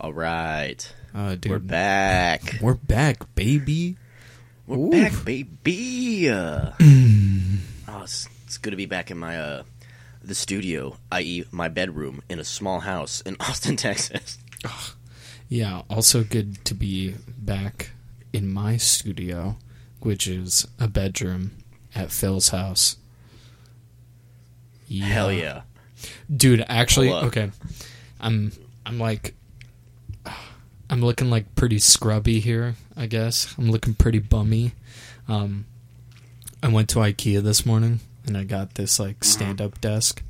All right. Uh, dude, We're back. We're back, baby. We're back, baby. Uh, oh, it's, it's good to be back in my uh, the studio, i.e., my bedroom in a small house in Austin, Texas. Yeah. Also good to be back in my studio, which is a bedroom at Phil's house. Yeah. Hell yeah. dude actually okay i'm i'm like i'm looking like pretty scrubby here i guess i'm looking pretty bummy um i went to ikea this morning and i got this like stand-up desk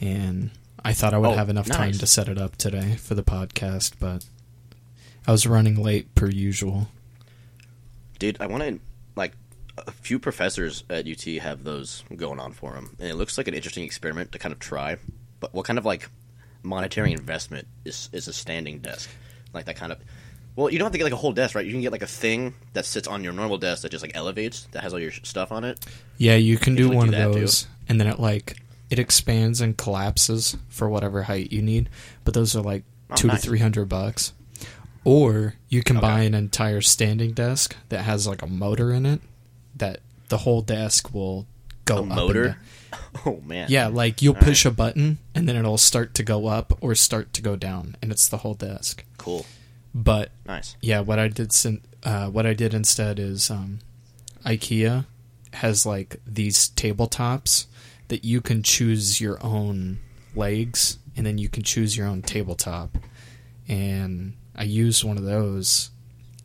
and i thought i would Mm-hmm. Oh, have enough time to set it up today for the podcast but i was running late per usual Dude, I wanted like, a few professors at UT have those going on for them. And it looks like an interesting experiment to kind of try. But what kind of, like, monetary investment is, is a standing desk? Like, that kind of. Well, you don't have to get, like, a whole desk, right? You can get, like, a thing that sits on your normal desk that just, like, elevates, that has all your stuff on it. yeah you can do can, like, one do of that, too. those and then it like it expands and collapses for whatever height you need but those are like Oh, two nice. to three hundred bucks. Or you can Okay. buy an entire standing desk that has like a motor in it that the whole desk will go A up and motor? Oh, man. Yeah, like you'll All push a button and then it'll start to go up or start to go down, and it's the whole desk. Cool. But Nice. yeah, what I did uh, what I did instead is um, IKEA has like these tabletops that you can choose your own legs and then you can choose your own tabletop. And I used one of those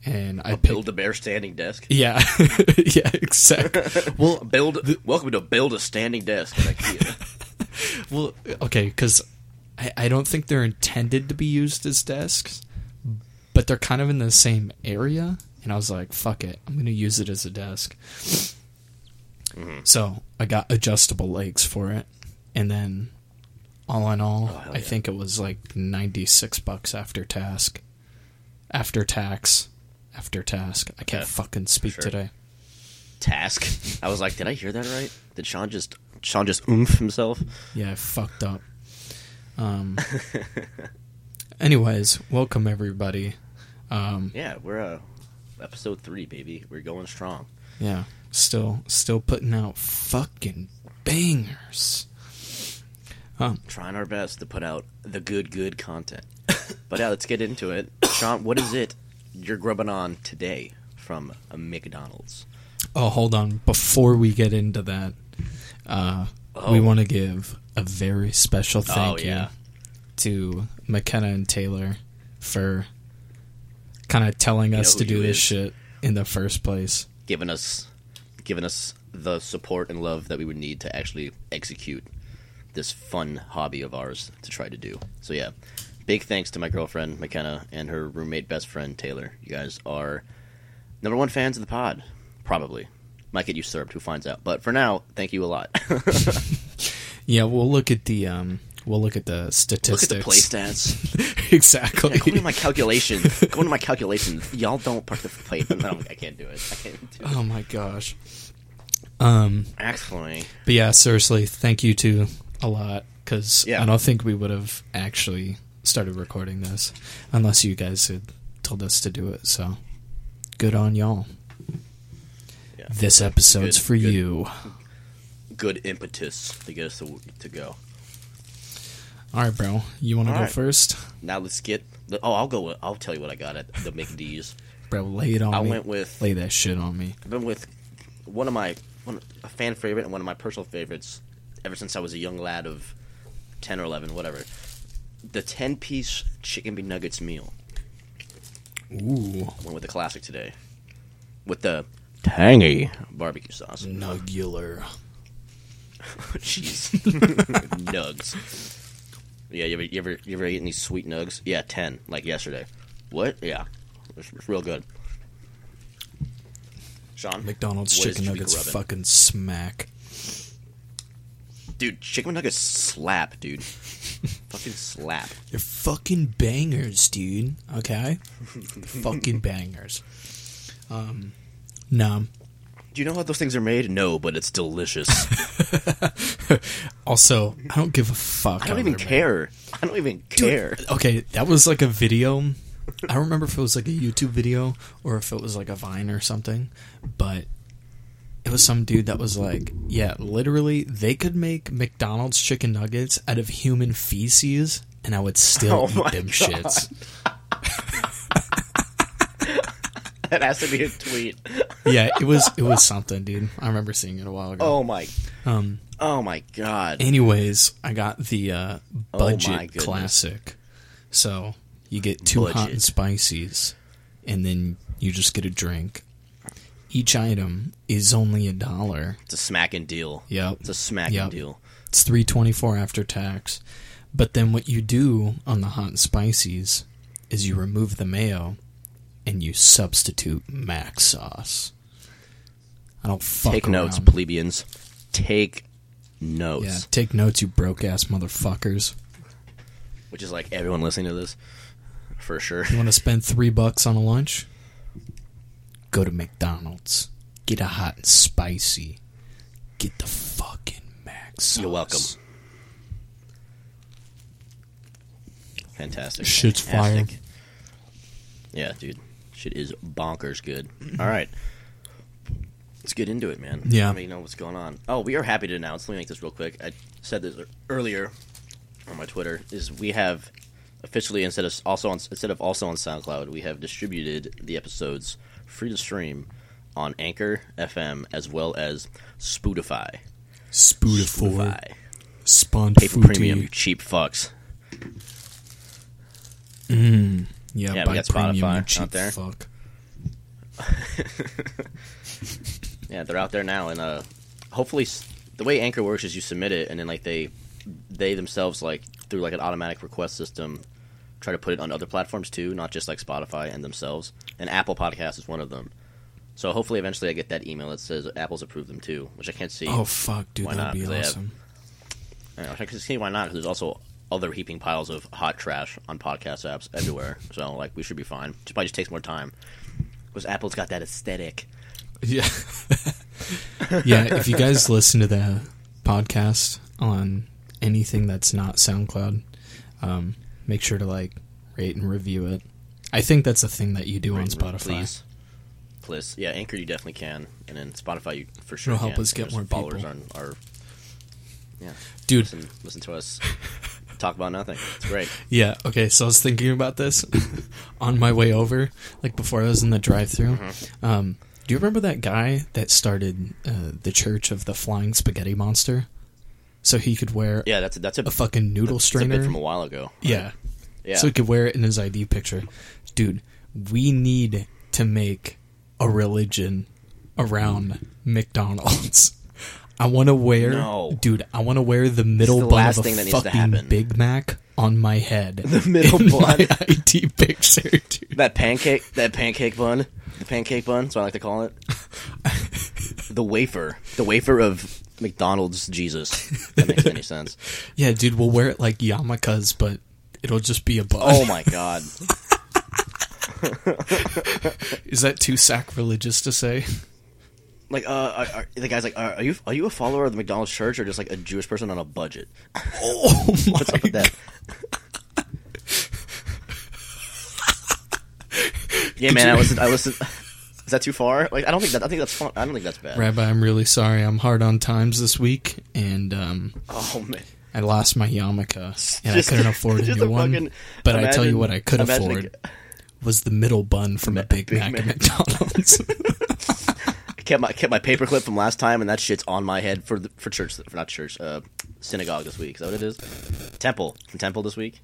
and I build a bear standing desk. Yeah. yeah, exactly. well, Build. welcome to build a standing desk well, okay, cuz I, I don't think they're intended to be used as desks, but they're kind of in the same area and I was like, fuck it. I'm going to use it as a desk. Mhm. So I got adjustable legs for it, and then all in all, Oh, I yeah. think it was like ninety six bucks after task, after tax, after task. I can't Yeah, fucking speak sure. today. Task. I was like, did I hear that right? Did Sean just Sean just oomph himself? Yeah, I fucked up. Um. anyways, welcome everybody. Um. Yeah, we're uh, episode three, baby. We're going strong. Yeah, still, still putting out fucking bangers. Um. Trying our best to put out the good, good content. but yeah, let's get into it. Sean, what is it you're grubbing on today from a McDonald's? Oh, hold on. Before we get into that, uh, we Oh. want to give a very special thank Oh, you to McKenna and Taylor for kind of telling You us to do this is. shit in the first place. Giving us, giving us the support and love that we would need to actually execute this fun hobby of ours to try to do. So yeah, big thanks to my girlfriend McKenna and her roommate best friend Taylor. You guys are number one fans of the pod, probably. Might get usurped. Who finds out? But for now, thank you a lot. Yeah, we'll look at the um, we'll look at the statistics. Look at the play stats. exactly. Yeah, go into my calculation. go into my calculation. Y'all don't participate. No, I can't do it. I can't do it. oh my gosh. Um, Actually, but yeah, seriously, thank you to a lot because Yeah. I don't think we would have actually started recording this unless you guys had told us to do it. So good on y'all. yeah. This episode's Good- for good- you. good impetus to get us to, to go. All right, bro. You want to go right. first, Now let's get. Oh, I'll go. with- I'll tell you what I got at the McD's. bro? Lay it on I me. went with. Lay that shit on me. I've been with one of my one a fan favorite and one of my personal favorites ever since I was a young lad of ten or eleven, whatever. The ten piece chicken be nuggets meal. Ooh, I went with the classic today, with the tangy barbecue sauce. nugular. Jeez, nugs. Yeah, you ever, you ever you ever eaten these sweet nugs? Yeah, ten like yesterday. What? Yeah, it's, it's real good. Sean, McDonald's what is chicken it you be nuggets fucking smack. Dude. Chicken nuggets slap, dude. Fucking slap. They're fucking bangers, dude. Okay, fucking bangers. Um, no, Do you know how those things are made? No, but it's delicious. Also, I don't give a fuck. I don't even made. care. I don't even Dude, care. Okay, that was like a video. I don't remember if it was like a YouTube video or if it was like a Vine or something, but it was some dude that was like, yeah, literally, they could make McDonald's chicken nuggets out of human feces, and I would still Oh eat them God. shits. That has to be a tweet. Yeah, it was it was something, dude. I remember seeing it a while ago. Oh my. Um. Oh my god. Anyways, I got the uh, Oh budget goodness. classic. So you get two hot and spices, and then you just get a drink. Each item is only a dollar. It's a smacking deal. Yep, It's a smacking Yep. deal. it's three twenty four after tax. But then what you do on the hot and spices is you remove the mayo and you substitute mac sauce. I don't fuck Take notes, plebeians. Take notes. Yeah, take notes, you broke ass motherfuckers. Which is like everyone listening to this, for sure. You want to spend three bucks on a lunch? Go to McDonald's. Get a hot and spicy. Get the fucking mac sauce. You're welcome. Fantastic. Shit's Fantastic. Yeah, dude. Shit is bonkers good. All right. Let's get into it, man. Yeah. I mean, you know what's going on. Oh, we are happy to announce. Let me make this real quick. I said this earlier on my Twitter. Is we have officially instead of also on instead of also on SoundCloud, we have distributed the episodes free to stream on Anchor FM as well as Spotify. Spotify. Spotify. Paper Premium, you cheap fucks. Mm. Yeah, Yeah, we got premium, Spotify you out there. fuck. Yeah, they're out there now, and uh, hopefully, the way Anchor works is you submit it, and then like they, they themselves like through like an automatic request system, try to put it on other platforms too, not just like Spotify and themselves. And Apple Podcast is one of them. So hopefully, eventually, I get that email that says Apple's approved them too, which I can't see. Oh fuck, dude, Why that'd not? be 'Cause they have- awesome. I, know, I can see why not. 'cause there's also other heaping piles of hot trash on podcast apps everywhere. so like we should be fine. It probably just takes more time. Because Apple's got that aesthetic. Yeah. yeah, if you guys listen to the podcast on anything that's not SoundCloud, um, make sure to like rate and review it. I think that's a thing that you do on Rate Spotify. Please. Please. Yeah, Anchor you definitely can. And then Spotify you for sure It'll help us get more followers people. On our, yeah. Dude, Listen, listen to us talk about nothing. It's great. Yeah, okay, so I was thinking about this on my way over, like before I was in the drive through. Mm-hmm. Um, do you remember that guy that started uh, the Church of the Flying Spaghetti Monster? So he could wear Yeah, that's a, that's a, a fucking noodle that's a bit from a while ago. right? yeah. Yeah. So he could wear it in his ID picture. Dude, we need to make a religion around McDonald's. I want to wear, No. dude. I want to wear the middle the bun of a thing that needs to fucking. Big Mac on my head. The middle bun. my ID picture, dude. that pancake that pancake bun. The pancake bun, that's what I like to call it. the wafer. The wafer of McDonald's Jesus. That makes any sense. Yeah, dude. We'll wear it like yarmulkes, but it'll just be a bun. Oh my god. Is that too sacrilegious to say? Like, uh, are, are, the guy's like, are, are you are you a follower of the McDonald's church or just like a Jewish person on a budget? Oh my What's up with that? yeah, man. I listened. I listen. Is that too far? Like, I don't think that. I think that's fun. I don't think that's bad. Rabbi, I'm really sorry. I'm hard on times this week, and um, Oh man. I lost my yarmulke, and Just- I couldn't afford a new a one. But I tell you what, I could imagine a afford was the middle bun from a Big, Big Mac, Mac. at McDonald's. I kept my I kept my paperclip from last time, and that shit's on my head for the, for church, for not church, uh, synagogue this week. Is that what it is? Temple from temple this week.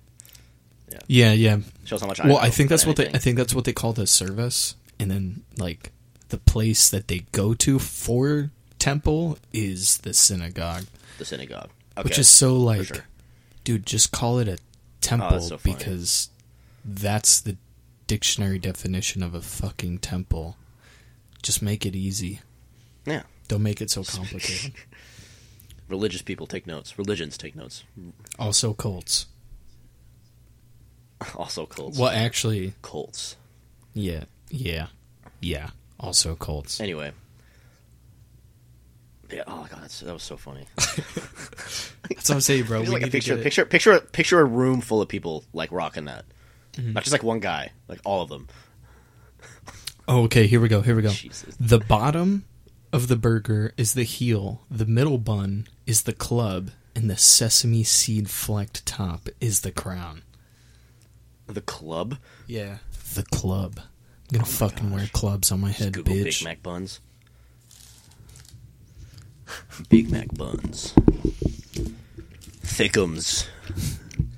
yeah, yeah. Shows how much. I Well, I think that's what they. I think that's what they call the service, and then like the place that they go to for temple is the synagogue, the synagogue, okay. which is so like, sure. dude, just call it a temple oh, so because that's the dictionary definition of a fucking temple. Just make it easy. yeah. Don't make it so complicated. Religious people take notes. Religions take notes. also, cults. Also cults. Well, actually, cults? yeah, yeah, yeah. Also, cults. Anyway, Yeah. Oh god, that's, that was so funny. That's what I'm saying, bro. Just like a to picture, it. picture, picture, picture a room full of people like rocking that. Mm-hmm. Not just like one guy, like all of them. Oh, okay. Here we go. Here we go. Jesus. The bottom of the burger is the heel. The middle bun is the club, and the sesame seed flecked top is the crown. The club. Yeah, the club. I'm gonna fucking wear clubs on my head, Google bitch. Big Mac buns. Big Mac buns. Thickums.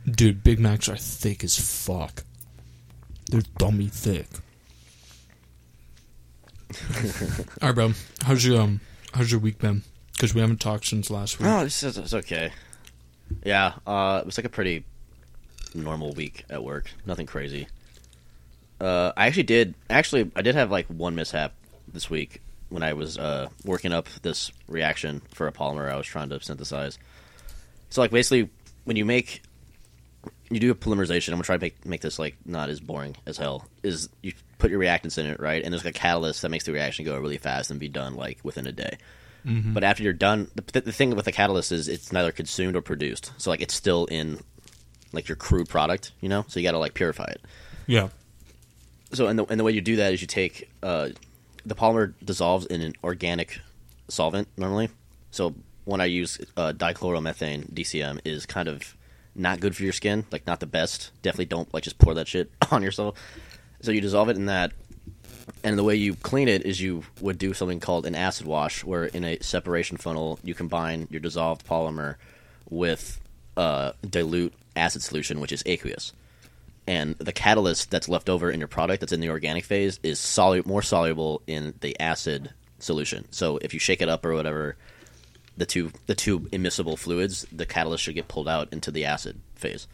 Dude, Big Macs are thick as fuck. They're dummy thick. All right, bro. How's your um? How's your week been? Because we haven't talked since last week. Oh, it's, it's it's okay. Yeah, uh, it was like a pretty normal week at work. Nothing crazy. Uh, I actually did. Actually, I did have like one mishap this week when I was uh, working up this reaction for a polymer I was trying to synthesize. So, like, basically, when you make you do a polymerization, I'm gonna try to make make this like not as boring as hell. Is you put your reactants in it, right? And there's like a catalyst that makes the reaction go really fast and be done like within a day. But after you're done, the, the thing with the catalyst is it's neither consumed or produced. So like it's still in like your crude product, you know. So you got to like purify it. Yeah. So and the and the way you do that is you take uh, the polymer dissolves in an organic solvent normally. So when I use uh, dichloromethane, DCM is kind of not good for your skin, like not the best. Definitely don't like just pour that shit on yourself. So you dissolve it in that, and the way you clean it is you would do something called an acid wash, where in a separation funnel you combine your dissolved polymer with uh, dilute acid solution, which is aqueous and the catalyst that's left over in your product that's in the organic phase is solu- more soluble in the acid solution. So if you shake it up or whatever, the two the two immiscible fluids, the catalyst should get pulled out into the acid phase.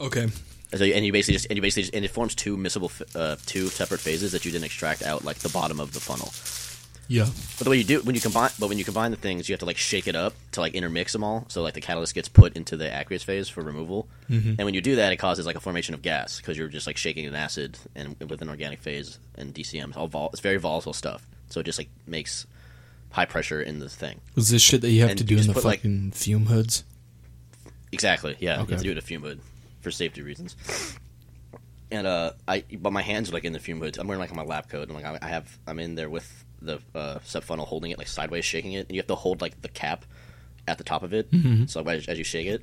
Okay. So you, and you basically just and you basically just, and it forms two miscible uh, two separate phases that you didn't extract out like the bottom of the funnel. Yeah. But the way you do when you combine, but when you combine the things, you have to like shake it up to like intermix them all. So like the catalyst gets put into the aqueous phase for removal, and when you do that, it causes like a formation of gas because you're just like shaking an acid and with an organic phase and DCM. It's all vol- it's very volatile stuff. So it just like makes high pressure in the thing. Was this shit that you have And to do in the put, like- fucking fume hoods? Exactly. Yeah, you Okay. have to do it in a fume hood for safety reasons. And uh, I but my hands are like in the fume hood. I'm wearing like my lab coat, and like I have I'm in there with the uh, sep funnel holding it like sideways, shaking it, and you have to hold like the cap at the top of it, so as, as you shake it.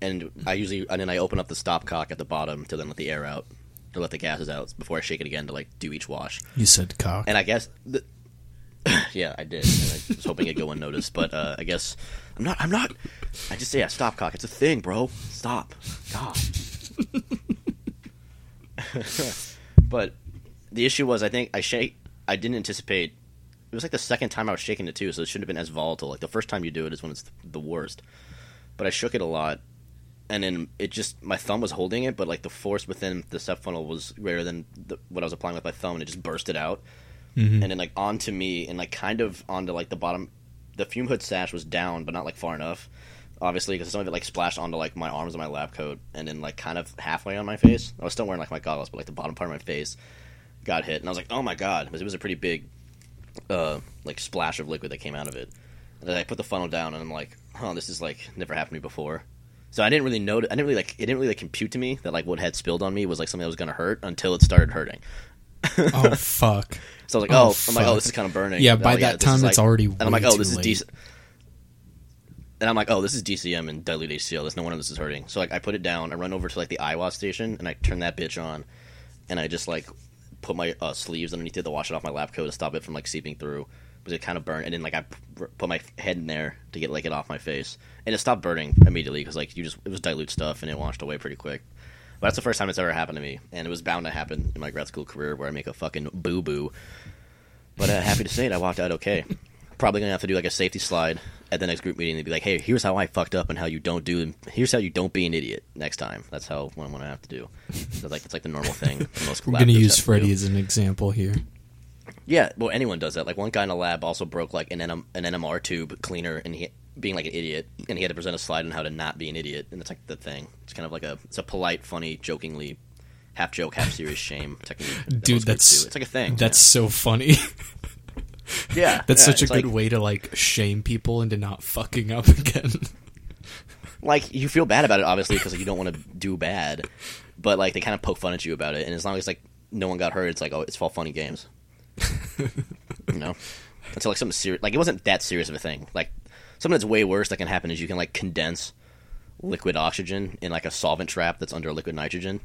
And I usually and then I open up the stopcock at the bottom to then let the air out, to let the gases out before I shake it again to like do each wash. You said cock. And I guess, the, yeah, I did. And I was hoping it'd go unnoticed, but uh, I guess I'm not. I'm not. I just say, yeah, stop cock. It's a thing, bro. Stop. God. but the issue was, I think I shake. I didn't anticipate. It was like the second time I was shaking it too, so it shouldn't have been as volatile. Like the first time you do it is when it's the worst. But I shook it a lot, and then it just my thumb was holding it, but like the force within the sep funnel was greater than the, what I was applying with my thumb, and it just bursted out Mm-hmm. and then like onto me and like kind of onto like the bottom. The fume hood sash was down, but not like far enough. Obviously, because some of it like splashed onto like my arms and my lab coat, and then like kind of halfway on my face. I was still wearing like my goggles, but like the bottom part of my face got hit, and I was like, "Oh my god!" Because it was a pretty big, uh, like splash of liquid that came out of it. And then I put the funnel down, and I'm like, "Oh, this is like never happened to me before." So I didn't really know. I didn't really like. It didn't really like, compute to me that like what had spilled on me was like something that was gonna hurt until it started hurting. oh fuck. So I was like, Oh, oh, I'm like, oh, this is kind of burning. Yeah, And by like, that is, time, it's like- already And I'm like, oh, this is decent. And I'm like, oh, this is DCM and dilute HCl. There's no wonder this is hurting. So like, I put it down. I run over to like the IWA station and I turn that bitch on, and I just like put my uh, sleeves underneath it to wash it off my lab coat to stop it from like seeping through. Because it kind of burned, and then like I put my head in there to get like it off my face, and it stopped burning immediately because like you just it was dilute stuff and it washed away pretty quick. But that's the first time it's ever happened to me, and it was bound to happen in my grad school career where I make a fucking boo boo. But uh, happy to say it, I walked out okay. Probably gonna have to do like a safety slide at the next group meeting to be like, "Hey, here's how I fucked up and how you don't do. Here's how you don't be an idiot next time." That's how what I'm gonna have to do. So like it's like the normal thing. Most I'm gonna use Freddy as an example here. Yeah, well, anyone does that. Like one guy in a lab also broke like an NM, an NMR tube cleaner, and he being like an idiot, and he had to present a slide on how to not be an idiot, and it's like the thing. It's kind of like a it's a polite, funny, jokingly, half joke, half serious shame technique. that Dude, that's it's like a thing. That's so funny. Yeah, That's yeah, such a good like- way to like shame people into not fucking up again. like you feel bad about it obviously because you don't want to do bad but like they kind of poke fun at you about it and as long as like no one got hurt it's like oh it's all funny games. You know? Until like something serious like it wasn't that serious of a thing. Like something that's way worse that can happen is you can like condense liquid oxygen in like a solvent trap that's under liquid nitrogen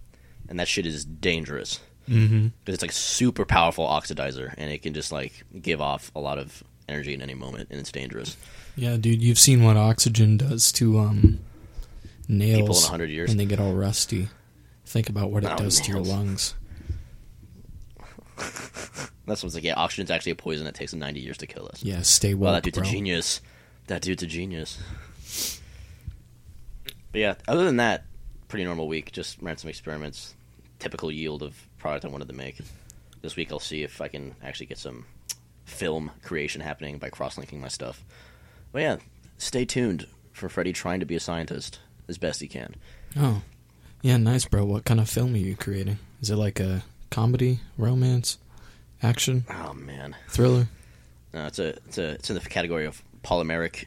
and that shit is dangerous mm-hmm. because it's like super powerful oxidizer and it can just like give off a lot of energy in any moment and it's dangerous Yeah, dude, you've seen what oxygen does to um nails People in 100 years. when they get all rusty. Think about what it Oh, does to your lungs. that's what's like yeah oxygen's actually a poison that takes 90 years to kill us Yeah, stay Well, that dude's bro. a genius. That dude's a genius. But yeah, other than that, pretty normal week. Just ran some experiments. Typical yield of product I wanted to make. This week I'll see if I can actually get some film creation happening by cross-linking my stuff. But yeah, stay tuned for Freddy trying to be a scientist as best he can. Oh, yeah, nice, bro. What kind of film are you creating? Is it like a comedy, romance, action, Oh man, thriller? no, it's a it's a it's in the category of polymeric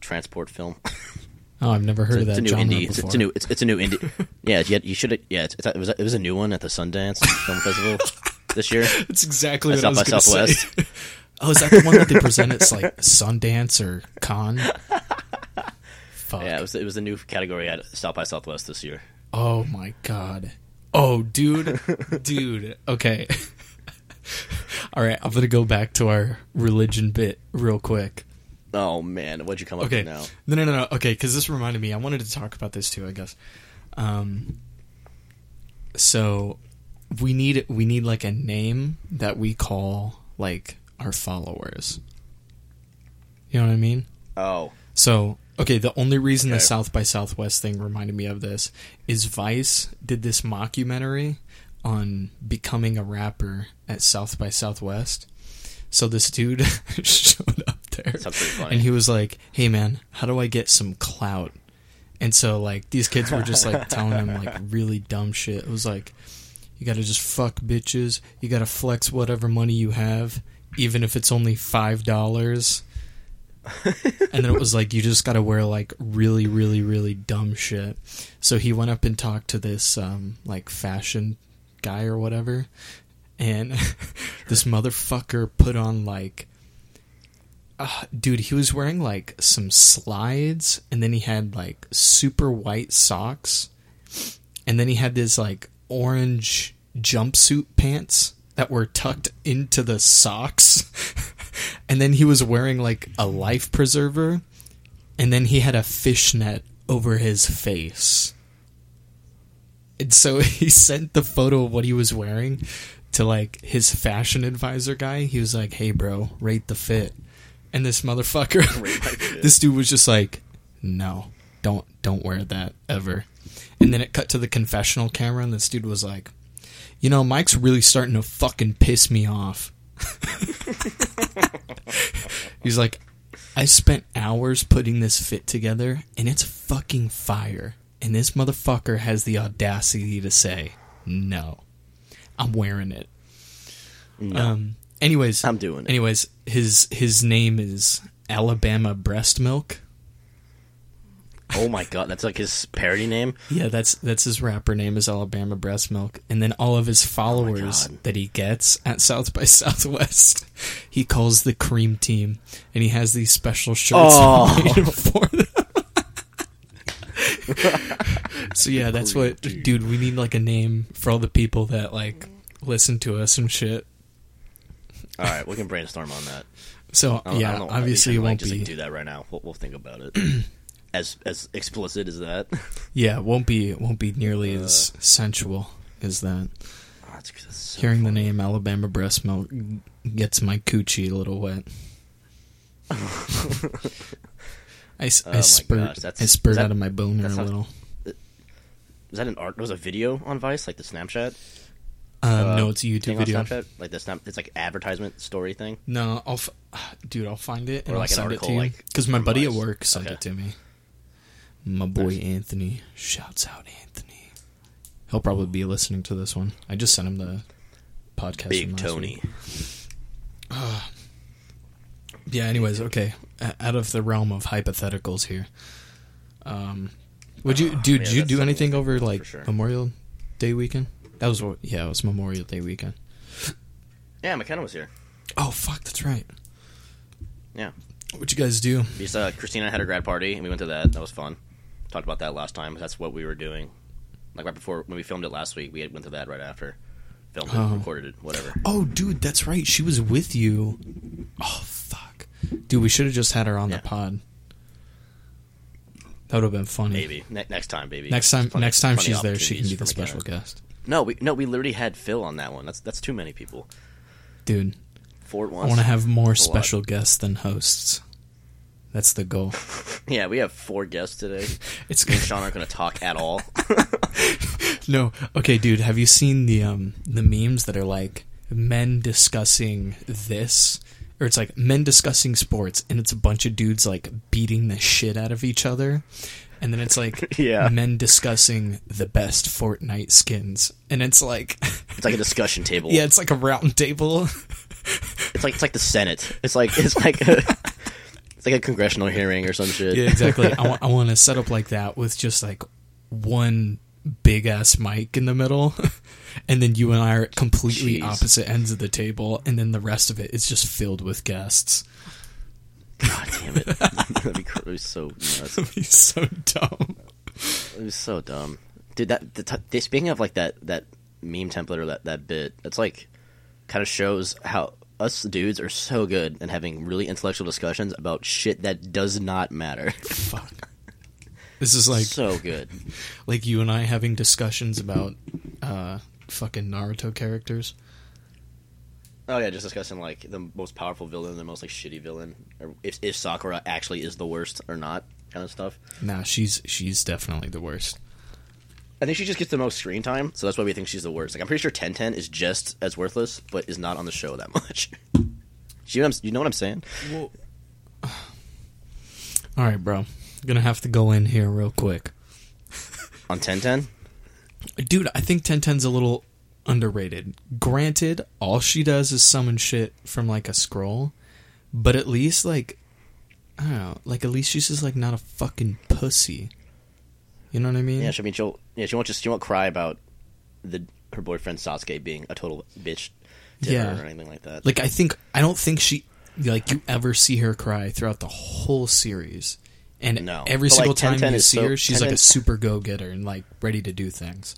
transport film. Oh, I've never heard it's, of that it's a new genre indie. It's, it's a new. It's, it's a new indie. yeah, you, you should. Yeah, it's, it's it was a, it was a new one at the Sundance Film Festival this year. That's exactly At what I was South by going to Southwest. say. oh, is that the one that they present? It's like Sundance or Cannes. Fuck. Yeah, it was it was a new category at South by Southwest this year. Oh my god. Oh, dude, dude. Okay. All right, I'm gonna go back to our religion bit real quick. Oh man, what'd you come up Okay. with now? No, no, no, no. Okay, because this reminded me. I wanted to talk about this too. I guess. Um. So, we need we need like a name that we call like our followers. You know what I mean? Oh, So, okay, the only reason the South by Southwest thing reminded me of this is Vice did this mockumentary on becoming a rapper at South by Southwest. So this dude showed up there Sounds pretty funny. and he was like, "Hey man, how do I get some clout?" And so like these kids were just like telling him like really dumb shit. It was like you got to just fuck bitches. You got to flex whatever money you have, even if it's only five dollars. and then it was like you just got to wear like really, really, really dumb shit. So he went up and talked to this um, like fashion guy or whatever, and this motherfucker put on like. Uh, dude, he was wearing like some slides, and then he had like super white socks, and then he had this like orange jumpsuit pants that were tucked into the socks and then he was wearing like a life preserver and then he had a fishnet over his face. And so he sent the photo of what he was wearing to like his fashion advisor guy. He was like hey bro rate the fit and this motherfucker Rate my fit. this dude was just like no don't don't wear that ever. And then it cut to the confessional camera and this dude was like you know mike's really starting to fucking piss me off. He's like i spent hours putting this fit together and it's fucking fire. And this motherfucker has the audacity to say no i'm wearing it no, um anyways I'm doing it. anyways his his name is alabama breast milk oh my god, that's like his parody name. Yeah, that's that's his rapper name is Alabama Breast Milk, and then all of his oh followers God. that he gets at South by Southwest, he calls the Cream Team, and he has these special shirts Oh. made for them. so yeah, that's what, dude. We need like a name for all the people that like listen to us and shit. All right, we can brainstorm on that. So I yeah, don't know. obviously You it won't just, like, be. do that right now. We'll, we'll think about it. as as explicit as that. Yeah, it won't be. Won't be nearly Uh. as sensual as that. Oh, that's, that's so Hearing the name Alabama breast milk gets my coochie a little wet. I, Oh I my spurt, gosh, I spurt that- out of my boner a little. Was that an art? Was a video on Vice, like the Snapchat? Um, uh, no, it's a YouTube video. Snapchat, like the snap. It's like advertisement story thing. No, I'll, f- dude, I'll find it and Or I'll like send it to you like, because my buddy at work sent Okay. it to me. My boy Anthony, shouts out Anthony. He'll probably be listening to this one. I just sent him the podcast. Big Tony. Yeah. Anyways, okay. Out of the realm of hypotheticals here, um, would you, Oh, dude? yeah, did you do anything over like sure. Memorial Day weekend? That was what. Yeah, it was Memorial Day weekend. Yeah, McKenna was here. Oh fuck, that's right. Yeah. What you guys do? Because uh, Christina had her grad party, and we went to that. That was fun. Talked about that last time. That's what we were doing. Like right before when we filmed it last week, we went to that right after. Filmed it, Oh. recorded it, whatever. Oh, dude, that's right. She was with you. Oh fuck, dude. We should have just had her on Yeah. the pod. That would have been funny. Maybe ne- next time, baby. Next time, Plenty- next time she's there, she can be the special guest, No, we no, we literally had Phil on that one. That's that's too many people. dude. Four at I want to have more lot. special guests than hosts. That's the goal. Yeah, we have four guests today. It's Me and Sean aren't going to talk at all. no, okay, dude. Have you seen the um the memes that are like men discussing this, or it's like men discussing sports, and it's a bunch of dudes like beating the shit out of each other, and then it's like Yeah. men discussing the best Fortnite skins, and it's like It's like a discussion table. yeah, it's like a round table. It's like it's like the Senate. It's like it's like a, it's like a congressional hearing or some shit. Yeah, exactly. I want I want to set up like that with just like one big ass mic in the middle, and then you and I are at completely Jeez. opposite ends of the table, and then the rest of it is just filled with guests. God damn it. That'd be, cr- it'd be so nuts. He's so dumb. It was so dumb, dude. That the t- speaking of like that that meme template or that that bit, it's like kind of shows how us dudes are so good at having really intellectual discussions about shit that does not matter. Fuck. This is like so good. like you and I having discussions about uh fucking Naruto characters. Oh yeah, just discussing like the most powerful villain, the most like shitty villain, or if if Sakura actually is the worst or not, kind of stuff. Nah, she's she's definitely the worst. I think she just gets the most screen time, so that's why we think she's the worst. Like I'm pretty sure Ten Ten is just as worthless, but is not on the show that much. you, know what I'm, you know what I'm saying? All right, bro. Gonna have to go in here real quick. On Ten Ten, Dude, I think Ten Ten's a little underrated. Granted, all she does is summon shit from like a scroll, but at least like I don't know, like at least she's just like not a fucking pussy. You know what I mean? yeah, she, I mean she'll yeah she won't just she won't cry about the her boyfriend Sasuke being a total bitch to Yeah. her or anything like that. Like I think I don't think she like you ever see her cry throughout the whole series. And No. every But, like, single time Ten Ten you see so- her, she's like a super go getter and like ready to do things.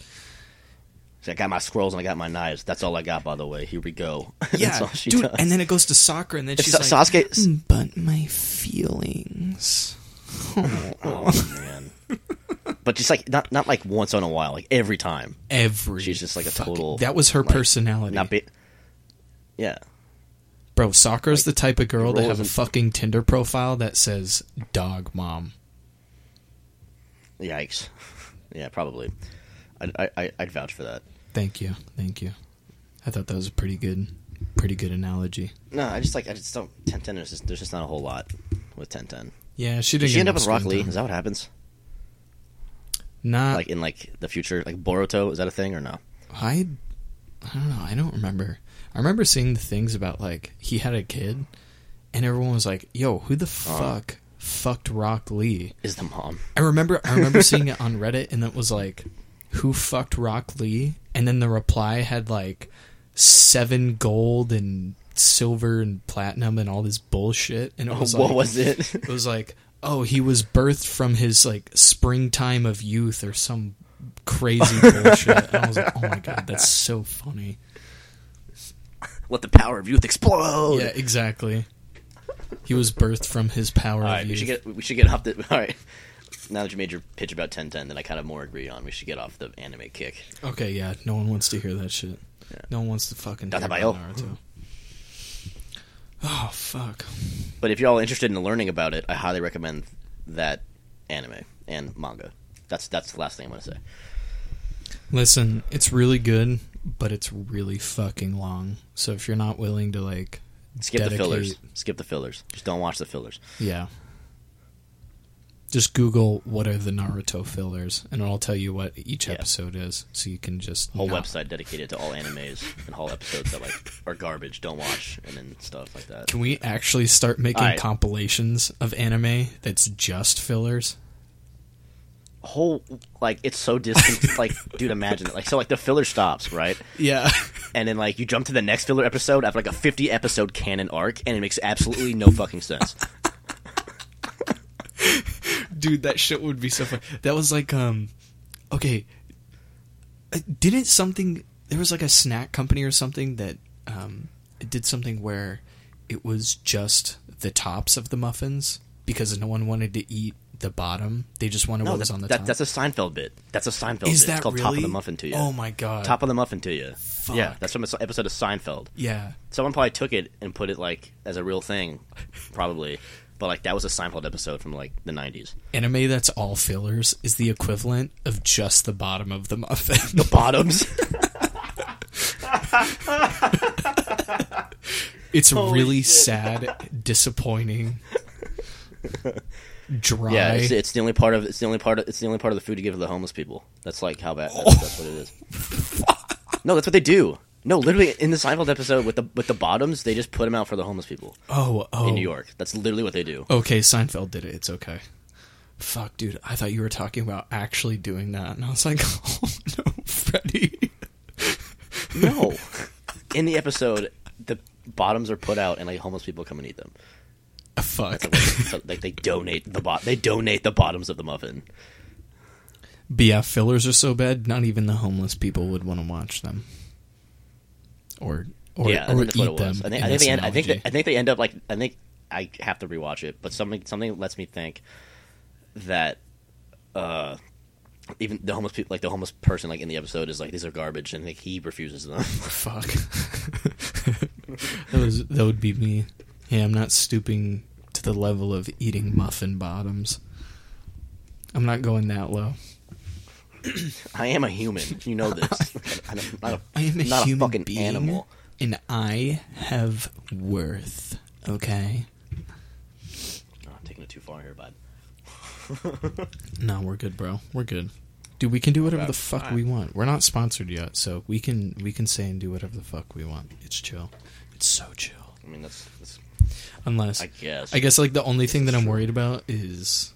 I got my scrolls and I got my knives. That's all I got, by the way. Here we go. Yeah, dude. does. And then it goes to Sakura, and then If she's Sa- like, Sasuke, "Mm, "But my feelings." oh man. but just like not not like once in a while, like every time. Every She's just like a total, That was her like, personality, Not be, yeah. bro. Sakura's like, the type of girl to rolls have a fucking Tinder profile that says "dog mom." Yikes. Yeah, probably. I, I, I'd vouch for that. Thank you, thank you. I thought that was a pretty good, pretty good analogy. No, I just like I just don't. Ten Ten. There's just, there's just not a whole lot with Ten Ten. Yeah, she Did didn't. she end up with Rock Lee? time. Is that what happens? Not Like in like the future, like Boruto? Is that a thing or no? I, I don't know. I don't remember. I remember seeing the things about like he had a kid, and everyone was like, "Yo, who the uh-huh. fuck fucked Rock Lee?" Is the mom? I remember. I remember seeing it on Reddit, and it was like, "Who fucked Rock Lee?" And then the reply had like seven gold and silver and platinum and all this bullshit, and it oh, was what like, was it? It was like, "Oh, he was birthed from his like springtime of youth or some." Crazy bullshit. And I was like, "Oh my god, that's so funny." Let the power of youth explode. Yeah, exactly. He was birthed from his power All of right, we youth. should get we should get off the. All right, now that you made your pitch about ten ten, then I kind of more agree on we should get off the anime kick. okay, yeah. No one wants to hear that shit. Yeah. No one wants to fucking hear about Naruto. Oh fuck. But if you're all interested in learning about it, I highly recommend that anime and manga. That's that's the last thing I'm gonna say. Listen, it's really good, but it's really fucking long. So if you're not willing to like, Skip the fillers. Skip the fillers. Just don't watch the fillers. yeah. Just Google what are the Naruto fillers, and it'll tell you what each Yeah. episode is, so you can just Whole not- website dedicated to all animes and whole episodes that like are garbage, don't watch, and then stuff like that. Can we actually start making Alright. compilations of anime that's just fillers? Whole like it's so distant. like, dude, imagine it. Like, so like the filler stops, right? Yeah. And then like you jump to the next filler episode after like a fifty episode canon arc, and it makes absolutely no fucking sense. Dude, that shit would be so fun. That was like, um, okay, uh, didn't something? There was like a snack company or something that um, it did something where it was just the tops of the muffins because no one wanted to eat the bottom. They just wanted No, what was on the that- top. that's a Seinfeld bit. That's a Seinfeld Is bit. that it's called really? Top of the Muffin to you. Oh my god! Top of the Muffin to you. Yeah, that's from an episode of Seinfeld. yeah. Someone probably took it and put it like as a real thing, probably. But like that was a Seinfeld episode from like the nineties. Anime that's all fillers is the equivalent of just the bottom of the muffin. The bottoms. It's Holy really shit. sad, disappointing, dry. yeah, it's, it's the only part of it's the only part of it's the only part of the food you give to the homeless people. That's like how bad. That's, that's what it is. No, that's what they do. No, literally in the Seinfeld episode with the with the bottoms, they just put them out for the homeless people oh, oh. in New York. That's literally what they do. Okay, Seinfeld did it. It's okay. Fuck, dude. I thought you were talking about actually doing that, and I was like, oh no, Freddy. No, in the episode, the bottoms are put out and like homeless people come and eat them. Ah, fuck. So, like they donate the bot, they donate the bottoms of the muffin. But yeah, fillers are so bad, not even the homeless people would want to watch them. Or or, yeah, I or think that's eat what it them. was. I think, I think they end, I think they. I think they end up like I think I have to rewatch it, but something something lets me think that uh even the homeless people like the homeless person like in the episode is like these are garbage and like he refuses them. Fuck. that was that would be me. Yeah, I'm not stooping to the level of eating muffin bottoms. I'm not going that low. I am a human. You know this. I'm not a, I am a not human a fucking being, animal. and I have worth. Okay. Oh, I'm taking it too far here, bud. No, we're good, bro. We're good. Dude, we can do whatever the fuck we want. We're not sponsored yet, so we can we can say and do whatever the fuck we want. It's chill. It's so chill. I mean that's, that's Unless I guess. I guess like the only thing that I'm worried about is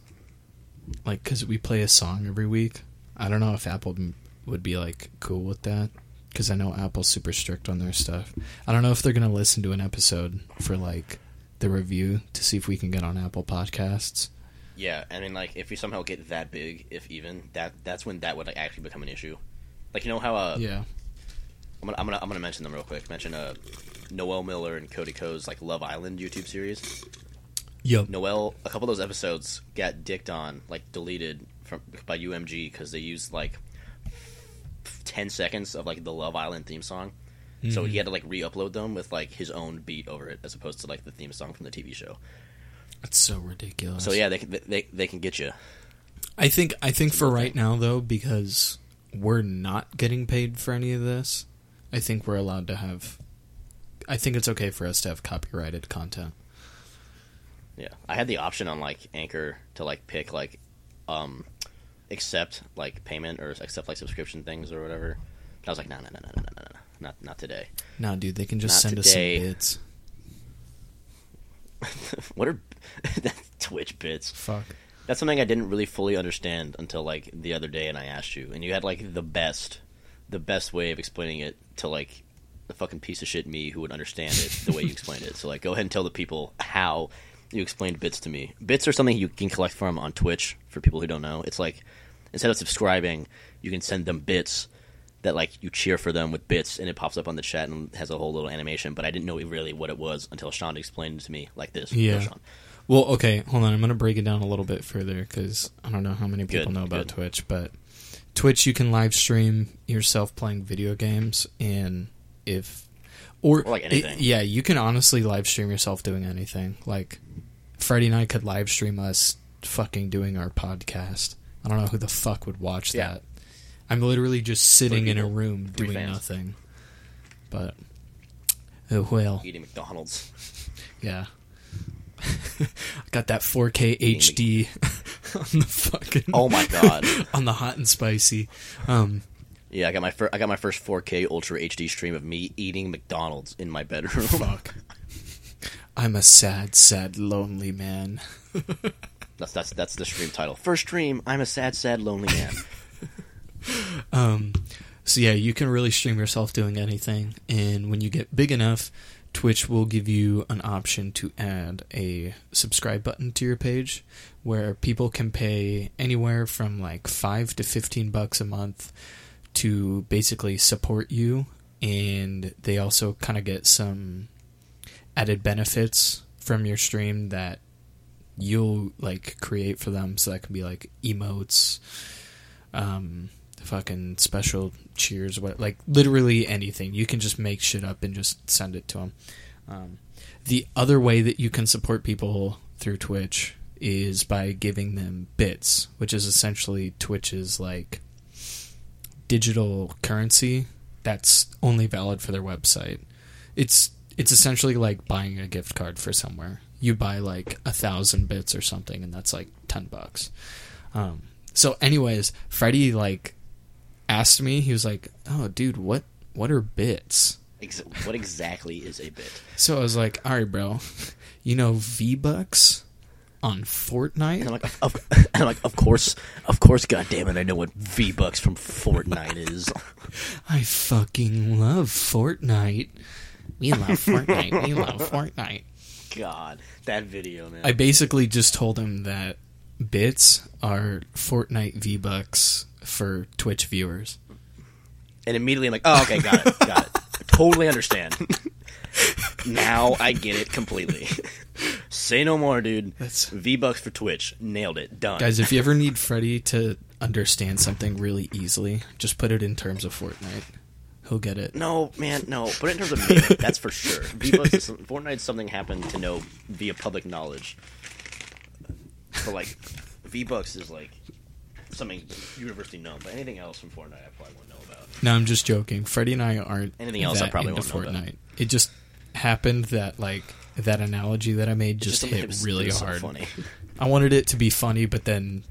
like because we play a song every week. I don't know if Apple m- would be like cool with that because I know Apple's super strict on their stuff. I don't know if they're gonna listen to an episode for like the review to see if we can get on Apple Podcasts. Yeah, I mean, like, if we somehow get that big, if even that, that's when that would like actually become an issue. Like, you know how uh, Yeah, I'm gonna, I'm gonna, I'm gonna mention them real quick. Mention uh, Noel Miller and Cody Ko's like Love Island YouTube series. yep. Noel, a couple of those episodes got dicked on, like deleted from by UMG because they used like ten seconds of like the Love Island theme song. So he had to like re-upload them with like his own beat over it, as opposed to like the theme song from the TV show. That's so ridiculous. So yeah, they can, they they can get you. I think I think for right now though, because we're not getting paid for any of this, I think we're allowed to have. I think it's okay for us to have copyrighted content. Yeah, I had the option on like Anchor to like pick like um accept like payment or accept like subscription things or whatever. And I was like, no, no, no, no, no, no, no, no, not not today. Nah, dude, they can just Not send today. us some bits. what are Twitch bits? Fuck. That's something I didn't really fully understand until like the other day, and I asked you, and you had like the best, the best way of explaining it to like the fucking piece of shit me who would understand it the way you explained it. So like, go ahead and tell the people how you explained bits to me. Bits are something you can collect from on Twitch for people who don't know. It's like instead of subscribing, you can send them bits that like you cheer for them with bits, and it pops up on the chat and has a whole little animation. But I didn't know really what it was until Sean explained it to me like this. Yeah. Sean. Well, okay, hold on. I'm going to break it down a little bit further because I don't know how many people Good, know about good. Twitch, but Twitch you can live stream yourself playing video games, and if or, like, it- yeah, you can honestly live stream yourself doing anything. Like Freddie and I could live stream us fucking doing our podcast. I don't know who the fuck would watch Yeah. that. I'm literally just sitting in a room doing fans. nothing. But oh well, Eating McDonald's. yeah. I got that 4K HD. on the fucking Oh my god. on the hot and spicy. Um, Yeah, I got my fir- I got my first 4K Ultra HD stream of me eating McDonald's in my bedroom. fuck. I'm a sad, sad, lonely man. that's that's that's the stream title. First stream. I'm a sad, sad, lonely man. Um, so yeah, you can really stream yourself doing anything, and when you get big enough, Twitch will give you an option to add a subscribe button to your page, where people can pay anywhere from like five to fifteen bucks a month to basically support you, and they also kind of get some added benefits from your stream that you'll like create for them. So that can be like emotes, um, fucking special cheers, what like literally anything. You can just make shit up and just send it to them. Um, the other way that you can support people through Twitch is by giving them bits, which is essentially Twitch's like digital currency that's only valid for their website. It's it's essentially like buying a gift card for somewhere. You buy like a thousand bits or something, and that's like ten bucks. Um, so, anyways, Freddie like asked me. He was like, "Oh, dude, what what are bits?" Ex- what exactly is a bit? So I was like, "All right, bro, you know V Bucks on Fortnite." And I'm like, of, I'm like, of course, of course, God damn it, I know what V Bucks from Fortnite is. I fucking love Fortnite. We love Fortnite. we love Fortnite. God, that video, man. I basically just told him that bits are Fortnite V Bucks for Twitch viewers. and immediately I'm like, oh, okay, got it, got it. totally understand. now I get it completely. Say no more, dude. That's- V Bucks for Twitch. Nailed it. Done. Guys, if you ever need Freddie to understand something really easily, just put it in terms of Fortnite. He'll get it. No, man, no. But in terms of melee, that's for sure. V Bucks, is Fortnite's something happened to know via public knowledge. But like, V Bucks is like something universally known. But anything else from Fortnite, I probably won't know about. No, I'm just joking. Freddie and I aren't Anything else I probably into won't know Fortnite. about. It just happened that like that analogy that I made just, something hit really so hard. funny. I wanted it to be funny, but then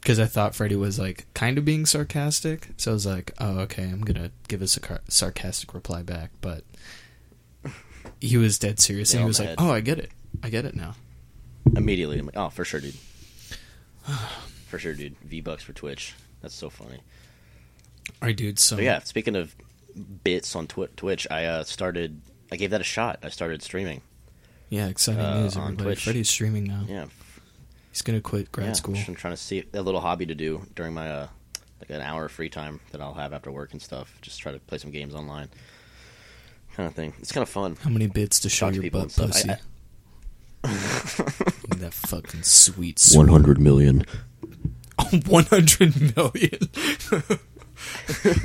because I thought Freddie was like kind of being sarcastic, so I was like, "Oh, okay, I'm gonna give us a sarca- sarcastic reply back." But he was dead serious, and he was like, head. "Oh, I get it, I get it now." Immediately, I'm like, oh, for sure, dude. For sure, dude. V Bucks for Twitch. That's so funny. All right, dude. So yeah, speaking of bits on twi- Twitch, I uh, started. I gave that a shot. I started streaming. yeah, exciting uh, news, on everybody. Twitch. Freddie's streaming now. Yeah, He's gonna quit grad yeah. school. I'm trying to see a little hobby to do during my uh, like an hour of free time that I'll have after work and stuff. Just try to play some games online, kind of thing. It's kind of fun. How many bits to show Talk to your butt and stuff. pussy? I- that fucking sweet, sweet. One hundred million. 100 million.